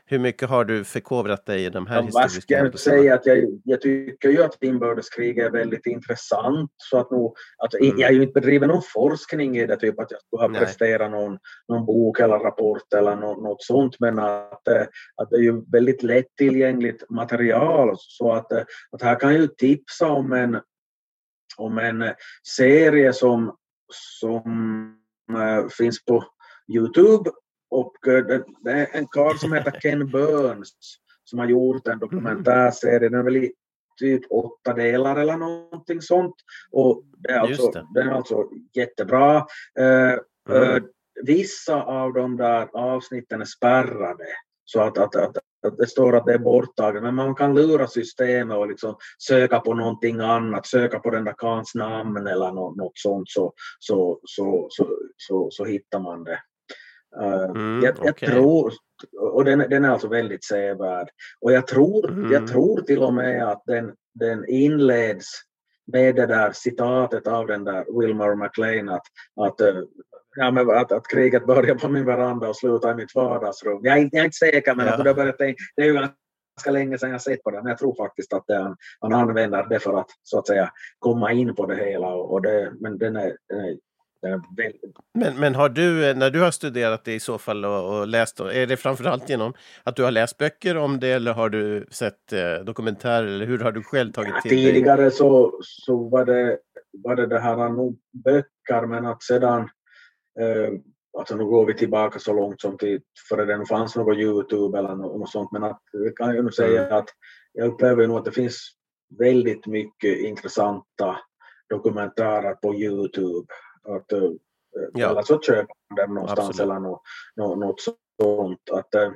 hur mycket har du förkovrat dig i de här Ja, historiska jag säga att jag, jag tycker ju att inbördeskrig är väldigt intressant. Så att nog, att Mm. Jag har ju inte bedrivit någon forskning i det, typ att jag skulle ha Nej. presterat någon, någon bok eller rapport eller något, något sånt, men att, eh, att det är ju väldigt lättillgängligt material. Så att, eh, att här kan jag ju tipsa om en, om en eh, serie som, som finns på Youtube och eh, det, är en karl som heter [laughs] Ken Burns som har gjort en dokumentärserie. Den är väl i typ åtta delar eller någonting sånt. Och det är alltså, det. Den är alltså jättebra. Eh, Mm. eh, vissa av de där avsnitten är spärrade. Så att, att, att, att det står att det är borttaget. Men man kan lura systemet och liksom söka på någonting annat. Söka på den där kans namn eller något, något sånt. Så, så, så, så, så, så hittar man det. Eh, Mm, jag, jag tror, och den, den är alltså väldigt sevärd. Och jag tror, Mm. jag tror till och med att den, den inleds med det där citatet av den där Wilmer McLean att, att, eh, ja, men att, att kriget börjar på min veranda och slutar i mitt vardagsrum. Jag är inte, jag är inte säker, men Ja. att det, börjat, det är ju ganska länge sedan jag sett på den. Men jag tror faktiskt att det, han, han använder det för att så att säga komma in på det hela. Och, det, men den är, den är, Men, men har du, eh, när du har studerat det i så fall och, och läst, då, är det framförallt genom att du har läst böcker om det eller har du sett eh, dokumentärer eller hur har du själv tagit Ja, till dig? tidigare så, så var, det, var det det här nog böcker men att sedan eh, alltså nu går vi tillbaka så långt som till före det nu fanns något Youtube eller något, sånt men att jag kan ju nu säga att jag upplever nog att det finns väldigt mycket intressanta dokumentärer på Youtube. Att, eh, Ja. Eller så köper man dem någonstans Absolut. eller något, något, något sånt. Att, eh,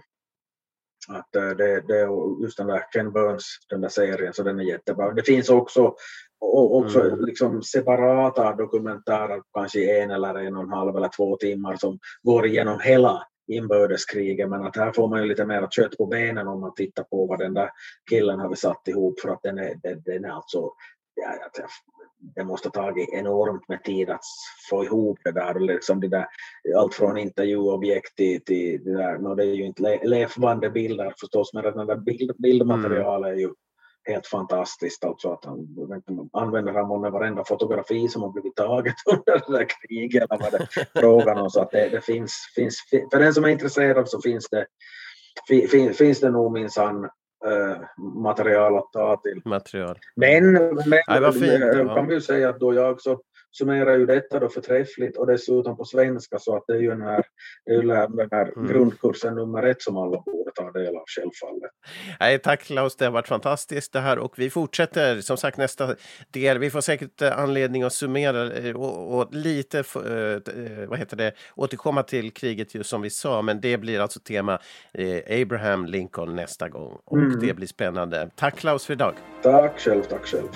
att eh, det, det är just den där Ken Burns, den där serien, så den är jättebra. Det finns också, också Mm. liksom separata dokumentärer, kanske en eller en och en halv eller två timmar som går igenom hela inbördeskriget men att här får man ju lite mer kött på benen om man tittar på vad den där killen hade satt ihop för att den är, den, den är alltså ja, jag- det måste ha tagit enormt med tid att få ihop det där. Liksom det där allt från intervjuobjekt till, till det där, no, det är ju inte levande bilder förstås, men det där bild, bildmaterialet är ju helt fantastiskt. Alltså att han vet inte, använder han månne varenda fotografi som har blivit taget [laughs] under det där kriget eller vad det är frågan om. Så att det, det finns, finns, för den som är intresserad så finns det, fi, fin, finns det nog minsann material att ta till. material. Men, men Nej, fint, eh, kan vi ju säga att då jag så summerar ju detta då förträffligt och dessutom på svenska så att det är ju den här, den här Mm. grundkursen nummer ett som alla borde ta del av självfallet. Nej, tack Klaus, det har varit fantastiskt det här och vi fortsätter som sagt nästa del. Vi får säkert eh, anledning att summera eh, och, och lite f- eh, vad heter det, återkomma till kriget just som vi sa, men det blir alltså tema eh, Abraham Lincoln nästa gång och Mm. det blir spännande. Tack Klaus för idag. Tack själv, tack själv.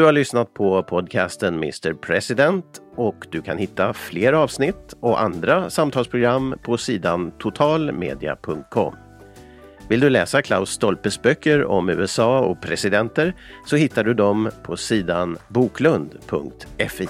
Du har lyssnat på podcasten Mr President och du kan hitta fler avsnitt och andra samtalsprogram på sidan totalmedia.com. Vill du läsa Klaus Stolpes böcker om USA och presidenter så hittar du dem på sidan boklund.fi.